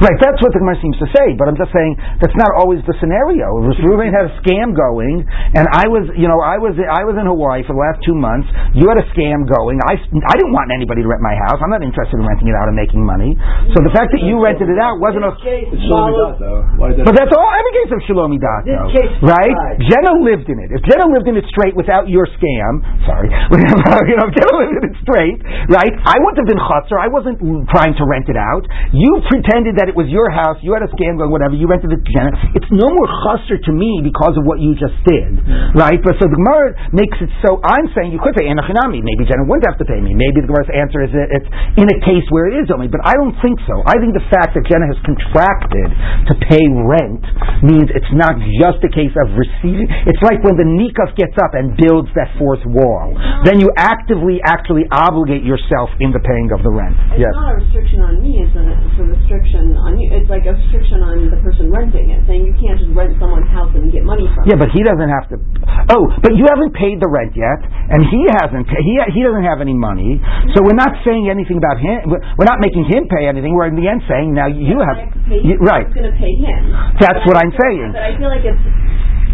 Right, that's what the Gemara seems to say, but I'm just saying that's not always the scenario. If Reuven had a scam going, and I was, you know, I was I was in Hawaii for the last two months. You had a scam going. I, I didn't want anybody to rent my house. I'm not interested in renting it out and making money. So the fact that you rented it out wasn't a. It's Shlomi Dat though. Why is that? But that's all. Every case of Shalomi Dato, right? Jenna lived in it. If Jenna lived in it straight without your scam, sorry, you know, if Jenna lived in it straight, right? I wouldn't have been chutzner. I wasn't trying to rent it out. You pretended that it was your house. You had a scam going, whatever. You rented it to Jenna. It's no more chutzner to me because of what you just did, right? But so the Gemara makes it so. I'm saying you could say enochinami. Maybe Jenna wouldn't have to pay me. Maybe the Gemara's answer is that it's in a case where it is only. But I don't think so. I think the fact that Jenna has contracted to pay rent means it's not just a case of receiving. It's like when the nikaf gets up and builds that fourth wall. Then you actively actually obligate yourself in the paying of the rent. It's Yes. A restriction on me, it's a, it's a restriction on you. It's like a restriction on the person renting it, saying you can't just rent someone's house and get money from Yeah, it. but he doesn't have to. Oh, but you haven't paid the rent yet, and he hasn't. Pay, he he doesn't have any money, so we're not saying anything about him. We're not making him pay anything. We're in the end saying now you have. have to pay you- right. Going to pay him. That's But what I'm saying. But I feel like it's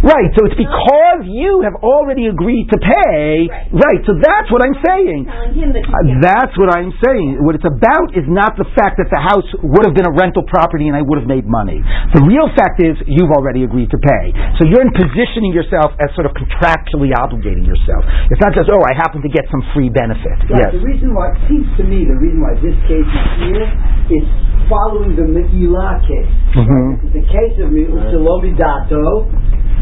Right, so it's because you have already agreed to pay. Right. so that's what I'm saying. that Uh, that's what I'm saying. What it's about is not the fact that the house would have been a rental property and I would have made money. The real fact is you've already agreed to pay. So you're in positioning yourself as sort of contractually obligating yourself. It's not just, oh, I happen to get some free benefit. Right, Yes. The reason why, it seems to me, the reason why this case is here is following the Me'ilah case. Mhm. It's the case of Shalomi Dato,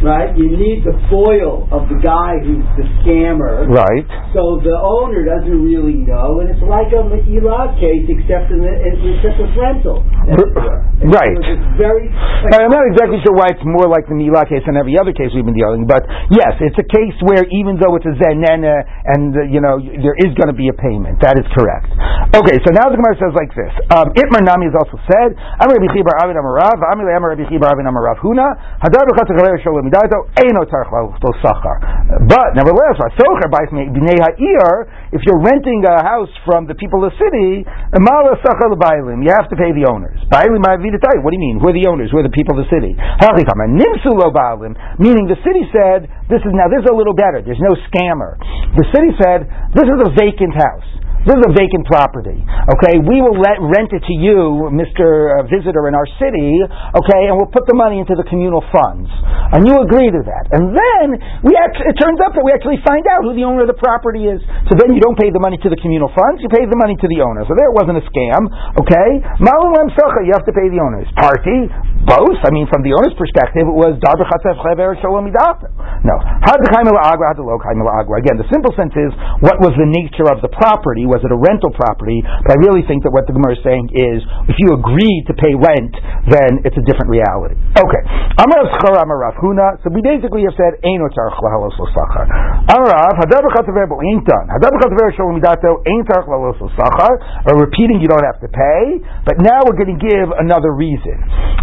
right? You need the foil of the guy who's the scammer. Right. So the owner doesn't really know, and it's like a Me'ilah case, except in the, except with rental. it were. It's- Right. Very. Now, I'm not exactly sure why it's more like the Me'ilah case than every other case we've been dealing, with, but yes, it's a case where even though it's a zenena and uh, you know there is going to be a payment. That is correct. Okay, so now the Gemara says like this: um, Itmar Nami has also said, "Amar Rabbi Chibar Avin Amarav, Amar Amar Rabbi Chibar Avin Amarav Huna, Hadar Shalom Tarch Lo Sachar." But nevertheless, Vasocher Bais Bnei Ha'ir, if you're renting a house from the people of the city, Sachar you have to pay the owners. Bailim what do you mean? Who are the owners? Who are the people of the city? Meaning the city said, this is now this is a little better. There's no scammer. The city said, this is a vacant house. This is a vacant property. Okay, we will let, rent it to you, Mr. uh, Visitor in our city. Okay, and we'll put the money into the communal funds, and you agree to that. And then we act, it turns out that we actually find out who the owner of the property is. So then you don't pay the money to the communal funds; you pay the money to the owner. So there wasn't a scam. Okay, Malam Lam Socha, you have to pay the owners. Party, both. I mean, from the owner's perspective, it was Dar B'chatzef Chever Shalom. No. Again, the simple sense is what was the nature of the property? Was it a rental property? But I really think that what the Gemara is saying is, if you agree to pay rent, then it's a different reality. Okay. So we basically have said Eino Tzarich Lahalos L'Sachar. Amar Ein. Or repeating, you don't have to pay. But now we're going to give another reason.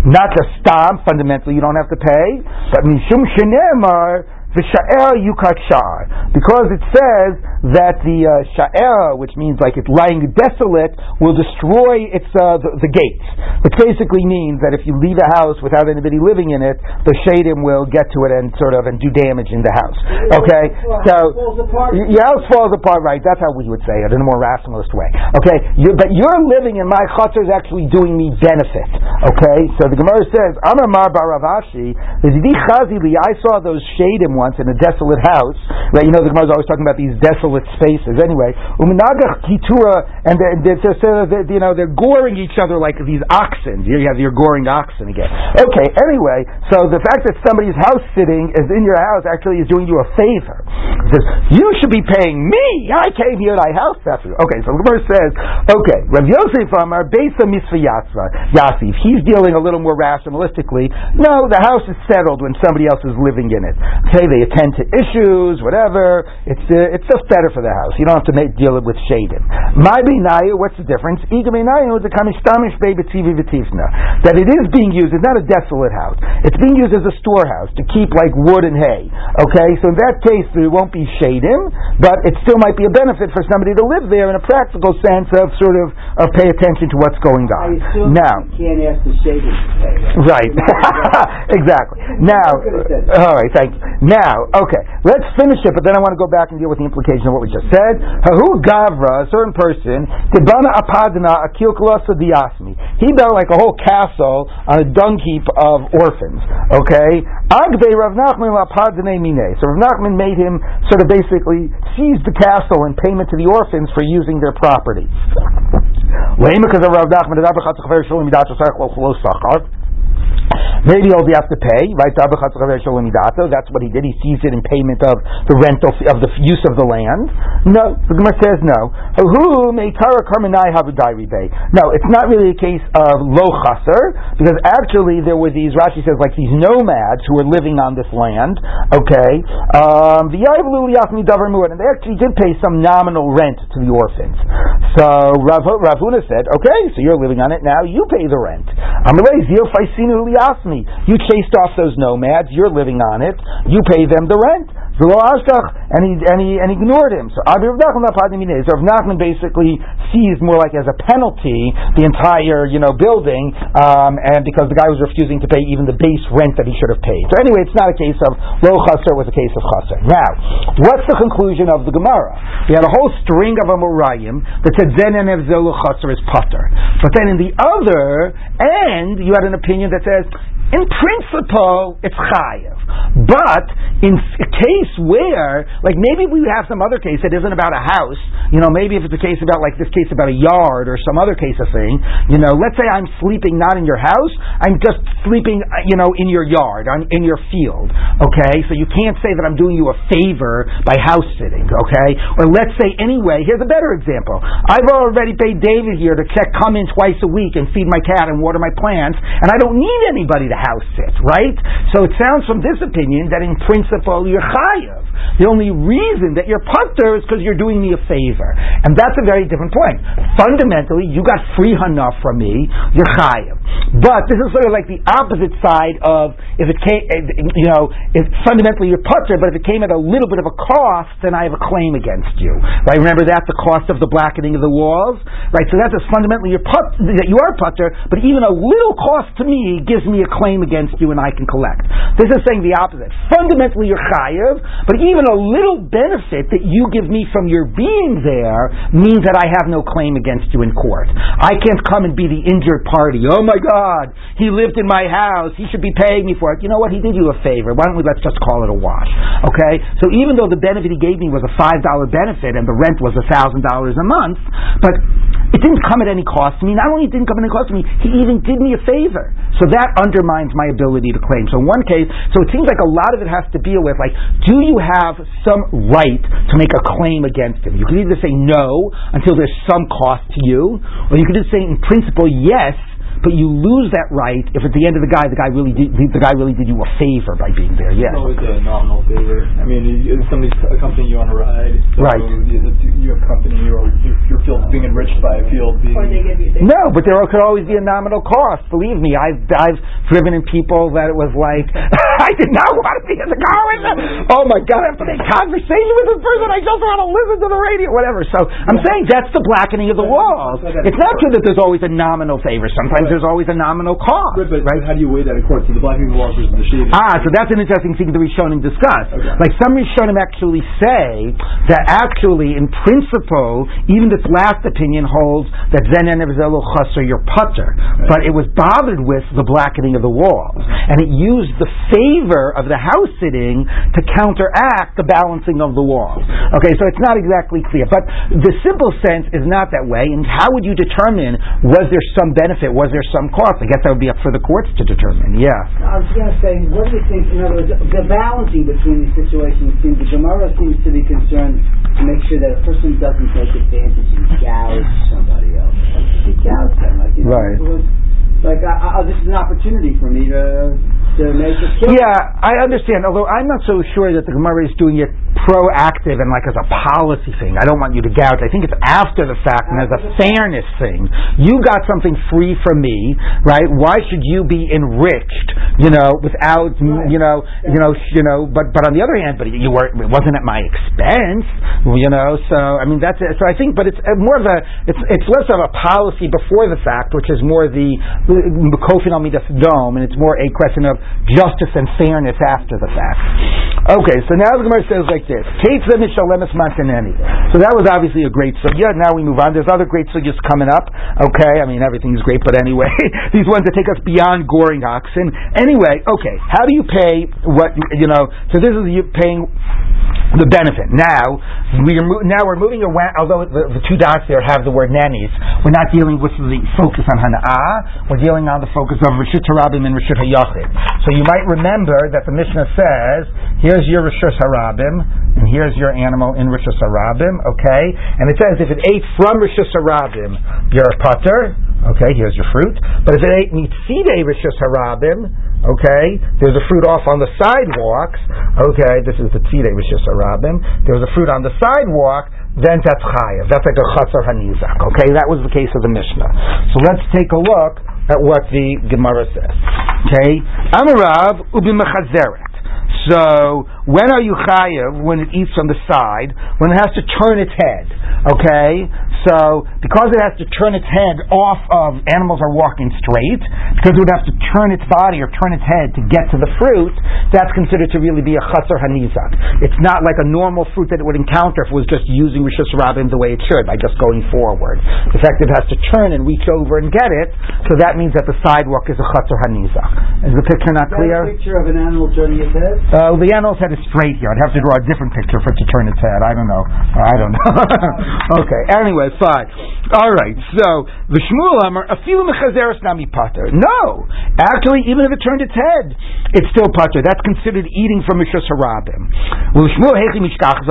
Not just stam, fundamentally you don't have to pay, but Mishum Shenemar, the sha'er yukat sha'ar. Because it says that the uh, sha'er, which means like it's lying desolate, will destroy its uh, the, the gates. Which basically means that if you leave a house without anybody living in it, the shadim will get to it and sort of and do damage in the house. Okay, so falls apart. Y- your house falls apart, right? That's how we would say it in a more rationalist way. Okay, you but you're living in my chutzner is actually doing me benefit. Okay, so the Gemara says, Amar Mar bar Rav Ashi, I saw those shadim once in a desolate house. Right, you know the Gemara is always talking about these desolate spaces. Anyway, Uminagach Kitura, and they're, they're, they're, you know they're goring each other like these oxen. You have your goring oxen again. Okay, anyway, so the fact that somebody's house sitting is in your house actually is doing you a favor. It says you should be paying me. I came here to my house after. Okay, so the Gemara says, okay, Rav Yosef Amar Besa Misva Yatzva Yasif. He's dealing a little more rationalistically. No, the house is settled when somebody else is living in it. Okay, they attend to issues, whatever. It's uh, it's just better for the house. You don't have to make, deal it with shadim. My benayu, what's the difference? Iga benayu is a kamistamish beibetzivi v'tivna. That it is being used. It's not a desolate house. It's being used as a storehouse to keep like wood and hay. Okay, so in that case there won't be shadim, but it still might be a benefit for somebody to live there in a practical sense of sort of, of pay attention to what's going on. Now, can't ask the pay. Right. exactly. Now, all right. Thank you. Now, okay. Let's finish it, but then I want to go back and deal with the implication of what we just said. Hahu gavra, a certain person, dibana apadna akilkulasa diasmi. He built like a whole castle on a dung heap of orphans. Okay. Agbe Rav Nachman lapadne mine. So Rav Nachman made him sort of basically seize the castle in payment to the orphans for using their property. Lame because of Rav Nachman, Maybe he'll have to pay, right? That's what he did. He seized it in payment of the rental of the use of the land. No, the Gemara says no. No, it's not really a case of lo chaser because actually there were these. Rashi says like these nomads who were living on this land. Okay, the um, and they actually did pay some nominal rent to the orphans. So Rav, Ravuna said, okay, so you're living on it now. You pay the rent. You chased off those nomads. You're living on it. You pay them the rent. And he and he and ignored him. So Abi Rav Nachman basically seized more like as a penalty the entire you know building, um, and because the guy was refusing to pay even the base rent that he should have paid. So anyway, it's not a case of lo chaser; it was a case of chaser. Now, what's the conclusion of the Gemara? We had a whole string of amorayim that said zen and chaser is putter, but then in the other end, you had an opinion that says in principle, it's chayiv. But in a where, like maybe we have some other case that isn't about a house, you know, maybe if it's a case about like this case about a yard or some other case of thing, you know, let's say I'm sleeping not in your house, I'm just sleeping, uh, you know, in your yard, on, in your field, okay? So you can't say that I'm doing you a favor by house sitting, okay? Or let's say anyway, here's a better example. I've already paid David here to check, come in twice a week and feed my cat and water my plants, and I don't need anybody to house sit, right? So it sounds from this opinion that in principle you're chayav. The only reason that you're putter is because you're doing me a favor. And that's a very different point. Fundamentally, you got free hana from me, you're chayav. But this is sort of like the opposite side of if it came, eh, you know, if fundamentally you're putter, but if it came at a little bit of a cost, then I have a claim against you. Right? Remember that, the cost of the blackening of the walls? Right? So that's a fundamentally you're put, that you are putter, but even a little cost to me gives me a claim against you and I can collect. This is saying the opposite. Fundamentally you're chayav, but even a little benefit that you give me from your being there means that I have no claim against you in court. I can't come and be the injured party. Oh my God, he lived in my house. He should be paying me for it. You know what? He did you a favor. Why don't we let's just call it a wash? Okay? So even though the benefit he gave me was a $5 benefit and the rent was $1,000 a month, but it didn't come at any cost to me. Not only didn't come at any cost to me, he even did me a favor. So that undermines my ability to claim. So in one case, so it seems like a lot of it has to deal with like, do you have some right to make a claim against him? You can either say no until there's some cost to you, or you could just say in principle yes but you lose that right if at the end of the guy, the guy really did, the guy really did you a favor by being there. Yes. It's always a nominal favor. I mean, if somebody's accompanying you on a ride, so Right. You, you have company, or your, your field's being enriched by a field being. Or they give you. They No, but there could always be a nominal cost. Believe me, I've I've driven in people that it was like I did not want to be in the car with them. Oh my God, I have to make conversation with this person. I just want to listen to the radio, whatever. So I'm saying that's the blackening of the walls. It's not true that there's always a nominal favor. Sometimes there's always a nominal cost. Right, but, Right? how do you weigh that in court? So the blackening of the walls versus the shading. Ah, so that's an interesting thing that the Rishonim discuss. Okay. Like some Rishonim actually say that actually, in principle, even this last opinion holds that Zen and Evzelu Chaser, you're putter, but it was bothered with the blackening of the walls, and it used the favor of the house sitting to counteract the balancing of the walls. Okay, so it's not exactly clear, but the simple sense is not that way. And how would you determine was there some benefit, was there some cost? I guess that would be up for the courts to determine. Yeah. I was going to say, what do you think, in other words, the balancing between these situations seems, the Gemara seems to be concerned to make sure that a person doesn't take advantage and gouge somebody else. Like, gouged them. Like, you know, Right. Like, I, I, this is an opportunity for me to to make a kill. Yeah, I understand. Although I'm not so sure that the Gemara is doing it proactive and like as a policy thing. I don't want you to gouge. I think it's after the fact and as a fairness thing. You got something free from me, right? Why should you be enriched? You know, without you know, you know, you know. But but on the other hand, but you were it wasn't at my expense. You know, so I mean that's it. So I think, but it's uh, more of a it's it's less of a policy before the fact, which is more the kofin al midas dome, and it's more a question of justice and fairness after the fact. Okay, so now the Gemara says like this: Kate Shalemis Mataneni. So that was obviously a great sugya. Now we move on. There's other great sugyas coming up. Okay, I mean everything's great, but anyway, these ones that take us beyond goring oxen. Anyway, okay, how do you pay what you know? So this is you paying the benefit. Now we are mo- now we're moving around. Although the, the, two dots there have the word nannies, we're not dealing with the focus on hana'ah. We're dealing on the focus of rishut harabim and rishut hayachid. So you might remember that the Mishnah says, "Here's your rishut harabim, and here's your animal in rishut harabim." Okay, and it says if it ate from rishut harabim, you're a putter. Okay, here's your fruit. But if it ate mitzidei rishus harabim, okay, there's a fruit off on the sidewalks. Okay, this is the tzidei rishus harabim. There's a fruit on the sidewalk. Then that's chayav. That's like a chatzar hanizak. Okay, that was the case of the Mishnah. So let's take a look at what the Gemara says. Okay, Amarav ubi so when are you chayiv? When it eats from the side, when it has to turn its head. Okay, so because it has to turn its head off of animals are walking straight, because it would have to turn its body or turn its head to get to the fruit, that's considered to really be a chatzar hanizak. It's not like a normal fruit that it would encounter if it was just using rishus rabin the way it should by just going forward. The fact that it has to turn and reach over and get it, so that means that the sidewalk is a chatzar hanizak. Is the picture not clear? a picture of an animal turning its head. Uh, the animal's head is straight here. I'd have to draw a different picture for it to turn its head. I don't know. I don't know. okay. Anyway, fine. All right. So the Shmuel Amar afilu mechazeres nami pater. No, actually, even if it turned its head, it's still pater. That's considered eating from mishras harabim. Well, Shmuel hechi mishkach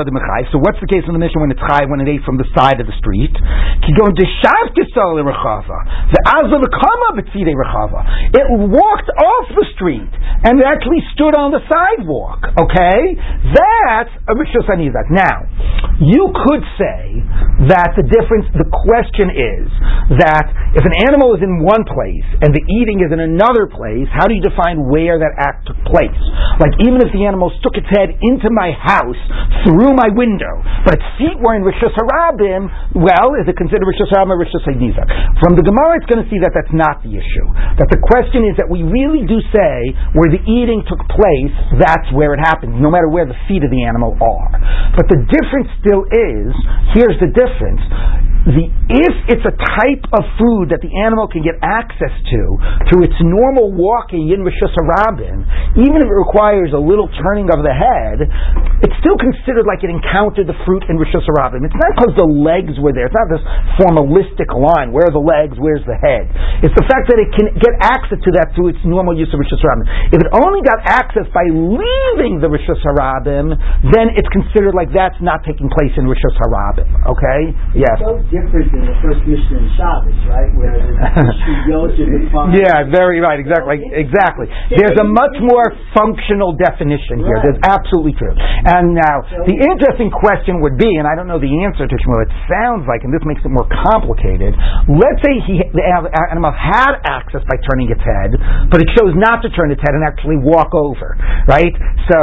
So what's the case in the Mishnah when it's chai when it ate from the side of the street? Ki go into shavkisol rechava. The azal rechava. It walked off the street and actually stood on the sidewalk walk. Okay? That's uh, a Rishus Anizak. Now, you could say that the difference, the question is that if an animal is in one place and the eating is in another place, how do you define where that act took place? Like, even if the animal stuck its head into my house through my window, but its feet were in Rishus Harabim, well, is it considered Rishus Harabim or Rishus Anizak? From the Gemara, it's going to see that that's not the issue. That the question is that we really do say where the eating took place, that's where it happens, no matter where the feet of the animal are. But the difference still is, here's the difference the if it's a type of food that the animal can get access to through its normal walking in Rishus Harabim, even if it requires a little turning of the head, it's still considered like it encountered the fruit in Rishus Harabim. It's not because the legs were there. It's not this formalistic line. Where are the legs? Where's the head? It's the fact that it can get access to that through its normal use of Rishus Harabim. If it only got access by leaving the Rishus Harabim, then it's considered like that's not taking place in Rishus Harabim. Okay? Yes So different than the first Mishnah in Shabbos, right? Where should we go to the yeah, very right, exactly, exactly. There's a much more functional definition here. That's absolutely true. And now the interesting question would be, and I don't know the answer to Shmuel. It sounds like, and this makes it more complicated. Let's say he, the had access by turning its head, but it chose not to turn its head and actually walk over, right? So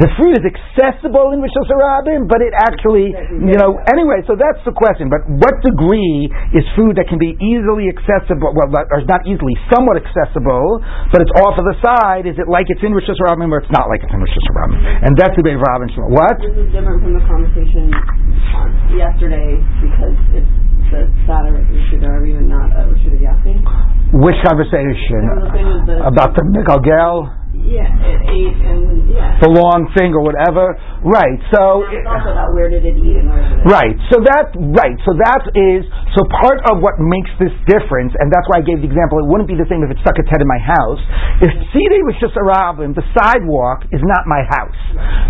the fruit is accessible in Rishos Harabim, but it actually, you know, anyway. So that's the question. But what degree is food that can be easily accessible, well, or not easily, somewhat accessible, but it's off of the side? Is it like it's in Rosh Hashanah or it's not like it's in Rosh Hashanah? And that's the way Robin What? This is different from the conversation yesterday because it's the and not a Rishud Which conversation? About the Mikalgel? Yeah, it ate and yeah. The long thing or whatever. Right. So it's also about where did it eat and where did it Right. So that right. So that is so part of what makes this difference, and that's why I gave the example, it wouldn't be the same if it stuck its head in my house. If Tzidei was just a rabbin, the sidewalk is not my house,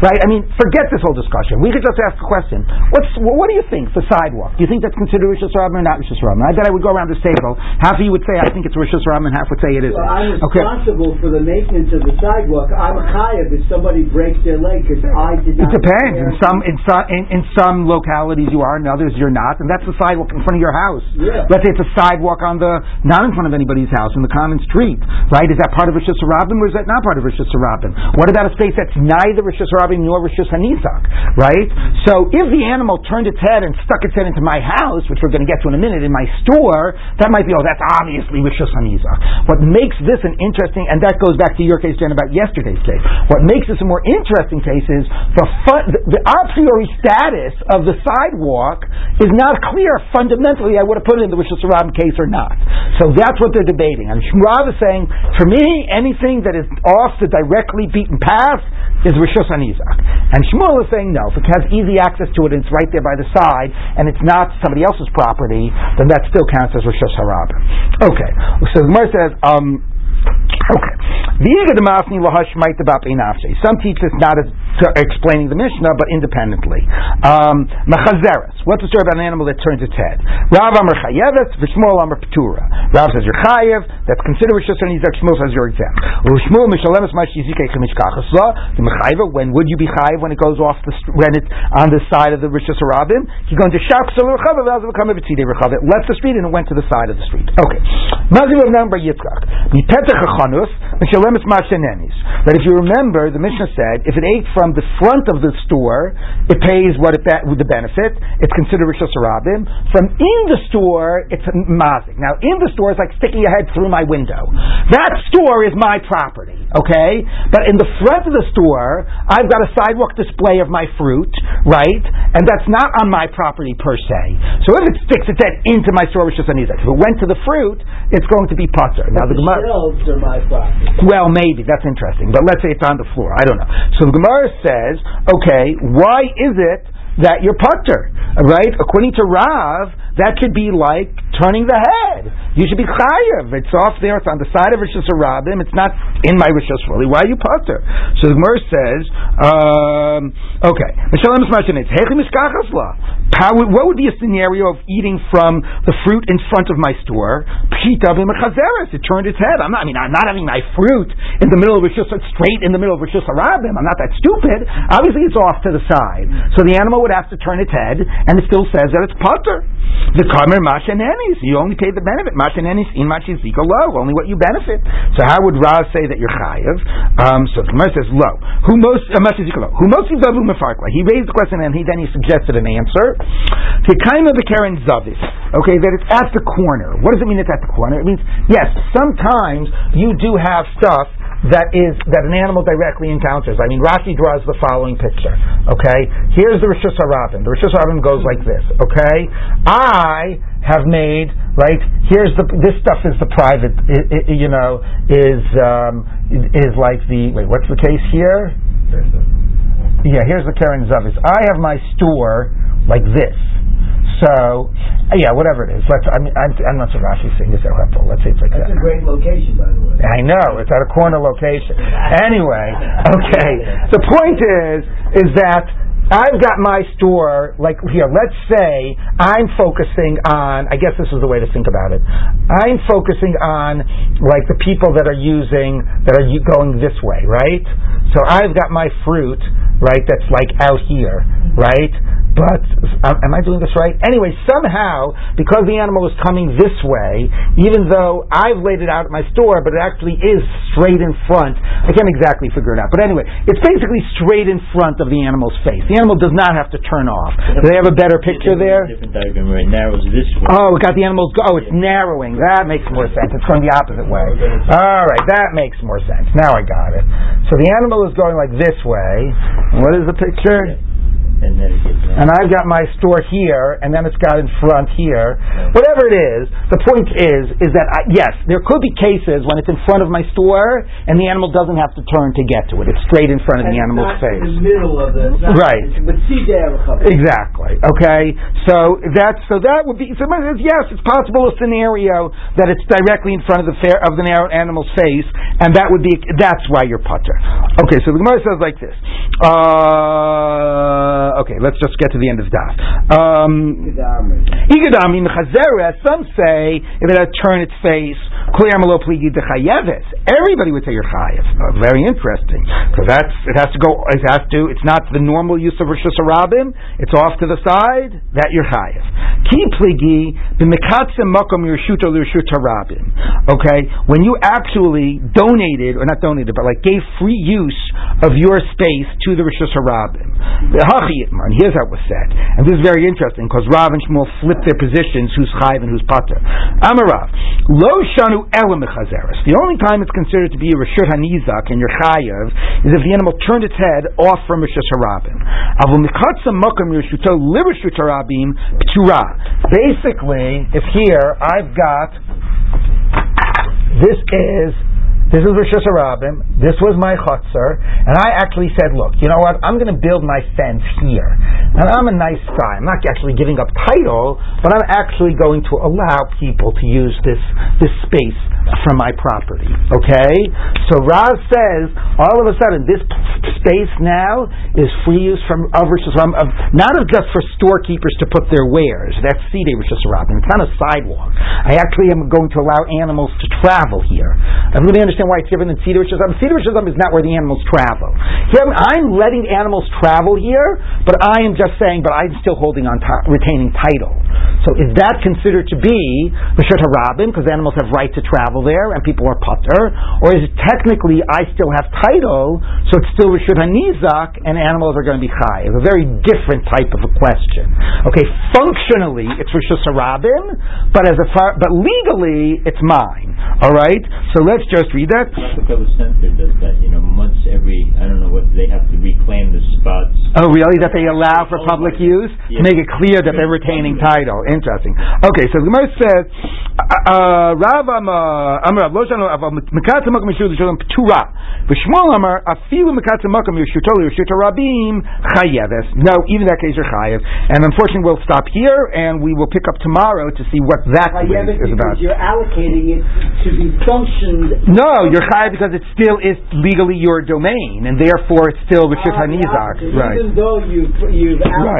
right? I mean, forget this whole discussion. We could just ask a question. What's what do you think the sidewalk? Do you think that's considered Rishus Rabbin or not Rishus Rabbin? I bet I would go around this table. Half of you would say I think it's Rishus Rabbin, half would say it isn't. Well, I'm Okay. responsible for the maintenance of the sidewalk. I'm a chayav if somebody breaks their leg because I did It not. depends. In some in some in, in some localities you are, in others you're not, and that's the sidewalk in front of your house. Yeah. Let's say it's a sidewalk on the not in front of anybody's house in the common street, right? Is that part of Rishus Rabbim or is that not part of Rishus Rabbim? What about a space that's neither Rishus Rabbim nor Rishus Hanizak, right? So if the animal turned its head and stuck its head into my house, which we're going to get to in a minute, in my store, that might be oh that's obviously Rishus Hanizak. What makes this an interesting, and that goes back to your case, Jen, about yesterday's case. What makes this a more interesting case is the the, the a priori status of the sidewalk is not clear fundamentally. I would have put it in the Rishus Rabbim case or not. So that's what they're debating. And Shmurav is saying, for me, anything that is off the directly beaten path is Rishus Hanizak. And Shmuel is saying, no, if it has easy access to it and it's right there by the side, and it's not somebody else's property, then that still counts as Rishus Harabim. Okay, so the Gemara says, um, Okay. Some teach this not as to explaining the Mishnah, but independently. Um, Mechazeres. What's the story about an animal that turns its head? Rav Amr Chayeves, V'Shmuel Amr Petura. Rav says you're Chayev, that's considered Rishus Hanizak, Shmuel says you're exempt. Shmuel Mishalemes Mash Yizikei Chemishkachas La, the Mechayev, when would you be Chayev when it goes off the, when it's on the side of the Rishus Harabim? You're going to Shak Sol Rechav, Vaz V'Kam V'Tzidei Rechav. It left the street and it went to the side of the street. Okay. Maziv of number Yitzchak. Mipetech Chanus, Mishalemes Mashanenis. But if you remember, the Mishnah said, if it ate from the front of the store, it pays what it be- the benefit. It's considered Rishos Harabim. From in the store, it's mazik. Now, in the store is like sticking your head through my window. That store is my property, okay? But in the front of the store, I've got a sidewalk display of my fruit, right? And that's not on my property per se. So if it sticks its head into my store, Rishos Hanizak. If it went to the fruit, it's going to be putter. Now, the The Gemara. shelves are my property. Well, maybe that's interesting, but let's say it's on the floor. I don't know. So the Gemara says, okay, why is it that you're putter, right? According to Rav, that could be like turning the head. You should be chayav. It's off there. It's on the side of Rishus Harabim. It's not in my Rishus really. Why are you putter? So the Gemara says, um, okay, What would be a scenario of eating from the fruit in front of my store? It turned its head. I'm not. I mean, I'm not having my fruit in the middle of Rishus, straight in the middle of Rishus Harabim. I'm not that stupid. Obviously, it's off to the side. So the animal would have to turn its head, and it still says that it's putter. The kamer mashanenis. You only pay the benefit. Mashanenis in mashizika low. Only what you benefit. So how would Rav say that you're chayiv? Um, so the Gemara says low. Who most uh, mashizika low? Who most yivavu mefarkla? He raised the question and he then he suggested an answer. Tekaima bekeren zavis. Okay, that it's at the corner. What does it mean? It's at the corner. It means yes. Sometimes you do have stuff that is that an animal directly encounters. I mean, Rashi draws the following picture. Okay, here's the Rishus Harabim. The Rishus Harabim goes like this. Okay, I have made right. Here's the this stuff is the private. i i you know, is um, is like the wait. What's the case here? Yeah, here's the Karen Zavis. I have my store like this. So, uh, yeah, whatever it is. Let's. I mean, I'm, I'm not sure Rashi's saying this helpful. Let's say it's like That's that. a great location, by the way. I know it's at a corner location. Anyway, okay. The point is, is that I've got my store like here. Let's say I'm focusing on. I guess this is the way to think about it. I'm focusing on like the people that are using that are going this way, right? So I've got my fruit, right? That's like out here, right? But am I doing this right? Anyway, somehow because the animal is coming this way, even though I've laid it out at my store, but it actually is straight in front. I can't exactly figure it out, but anyway, it's basically straight in front of the animal's face. The animal does not have to turn off. Do they have a better picture there? Different diagram where it narrows this way. Oh, we got the animals. Go. Oh, it's narrowing. That makes more sense. It's going the opposite way. All right, that makes more sense. Now I got it. So the animal is going like this way. What is the picture? And then it gets. and I've got my store here, and then it's got in front here. Whatever it is, the point is, is that I, yes, there could be cases when it's in front of my store, and the animal doesn't have to turn to get to it. It's straight in front of the And it's animal's not face. In the middle of the. it's not- Right. But see there, Exactly. Okay. So that's so that would be. Somebody says yes, it's possible a scenario that it's directly in front of the fair of the narrow animal's face, and that would be that's why you're putter. Okay. So the Gemara says like this. Uh, okay. Let's just get to the end of the daf. Um, Igadami. Some say if it had turned its face, kli amalo pligi dechayeves. Everybody would say you're chayev. Uh, very interesting because that's it has to go. It has to. It's not the normal use of rishus harabim. It's off to the side that you're chayev. Ki pligi b'mikatzim makom yirshuto l'rshut harabim. Okay, when you actually donated or not donated, but like gave free use of your space to the rishus harabim. The hachiyitman. Here's how it was said, and this is very interesting because Rav and Shmuel flipped their positions: who's chayev and who's pater. Amarav lo shanu elam. The only time it's considered to be a rishut hanizak and you're chayev is if the animal turned its head off from rishus harabim. Avul mikatzim makom yirshuto l'rishut harabim ptura. Basically, if here I've got this is this is Rosh Hashanah. This was my chutzner, and I actually said, "Look, you know what? I'm going to build my fence here." And I'm a nice guy. I'm not actually giving up title, but I'm actually going to allow people to use this this space from my property. Okay? So Raz says, all of a sudden, this space now is free use from of Rosh Hashanah, of not just for storekeepers to put their wares. That's Sidei Rosh Hashanah. It's not a sidewalk. I actually am going to allow animals to travel here. Everybody understand why it's different than Cedar Rosh Hashanah? Um, Cedar Rosh Hashanah um, is not where the animals travel. I'm letting animals travel here, but I am just saying, but I'm still holding on, ti retaining title. So is that considered to be Rishut Harabim, because animals have right to travel there and people are putter? Or is it technically I still have title, so it's still Rishut Hanizak and animals are going to be Chai? It's a very different type of a question. Okay, functionally it's Rishut Harabim, but as a far, but legally it's mine. All right, so let's just read that. Rockefeller Center does that, you know, once every, I don't know what, they have to reclaim the spots. Oh, really? That they allow for public use to make it clear that they're retaining title. Interesting. Okay, so the Gemara says, uh, Rav Amar Amar Rav Loshan Aval Mekatzim Makom Yishur L'Shalom Ptura. V'Shmuel Amar Afilu Mekatzim Makom Yishur Yishur Rabim Chayeves. No, even that case you're Chayev. And unfortunately, we'll stop here and we will pick up tomorrow to see what that I quiz have it is about. because you're allocating it to be functioned. No, you're Chayev because it still is legally your domain, and therefore it's still Rishit ah, Hanizak. Even Right. though you've, you've Right.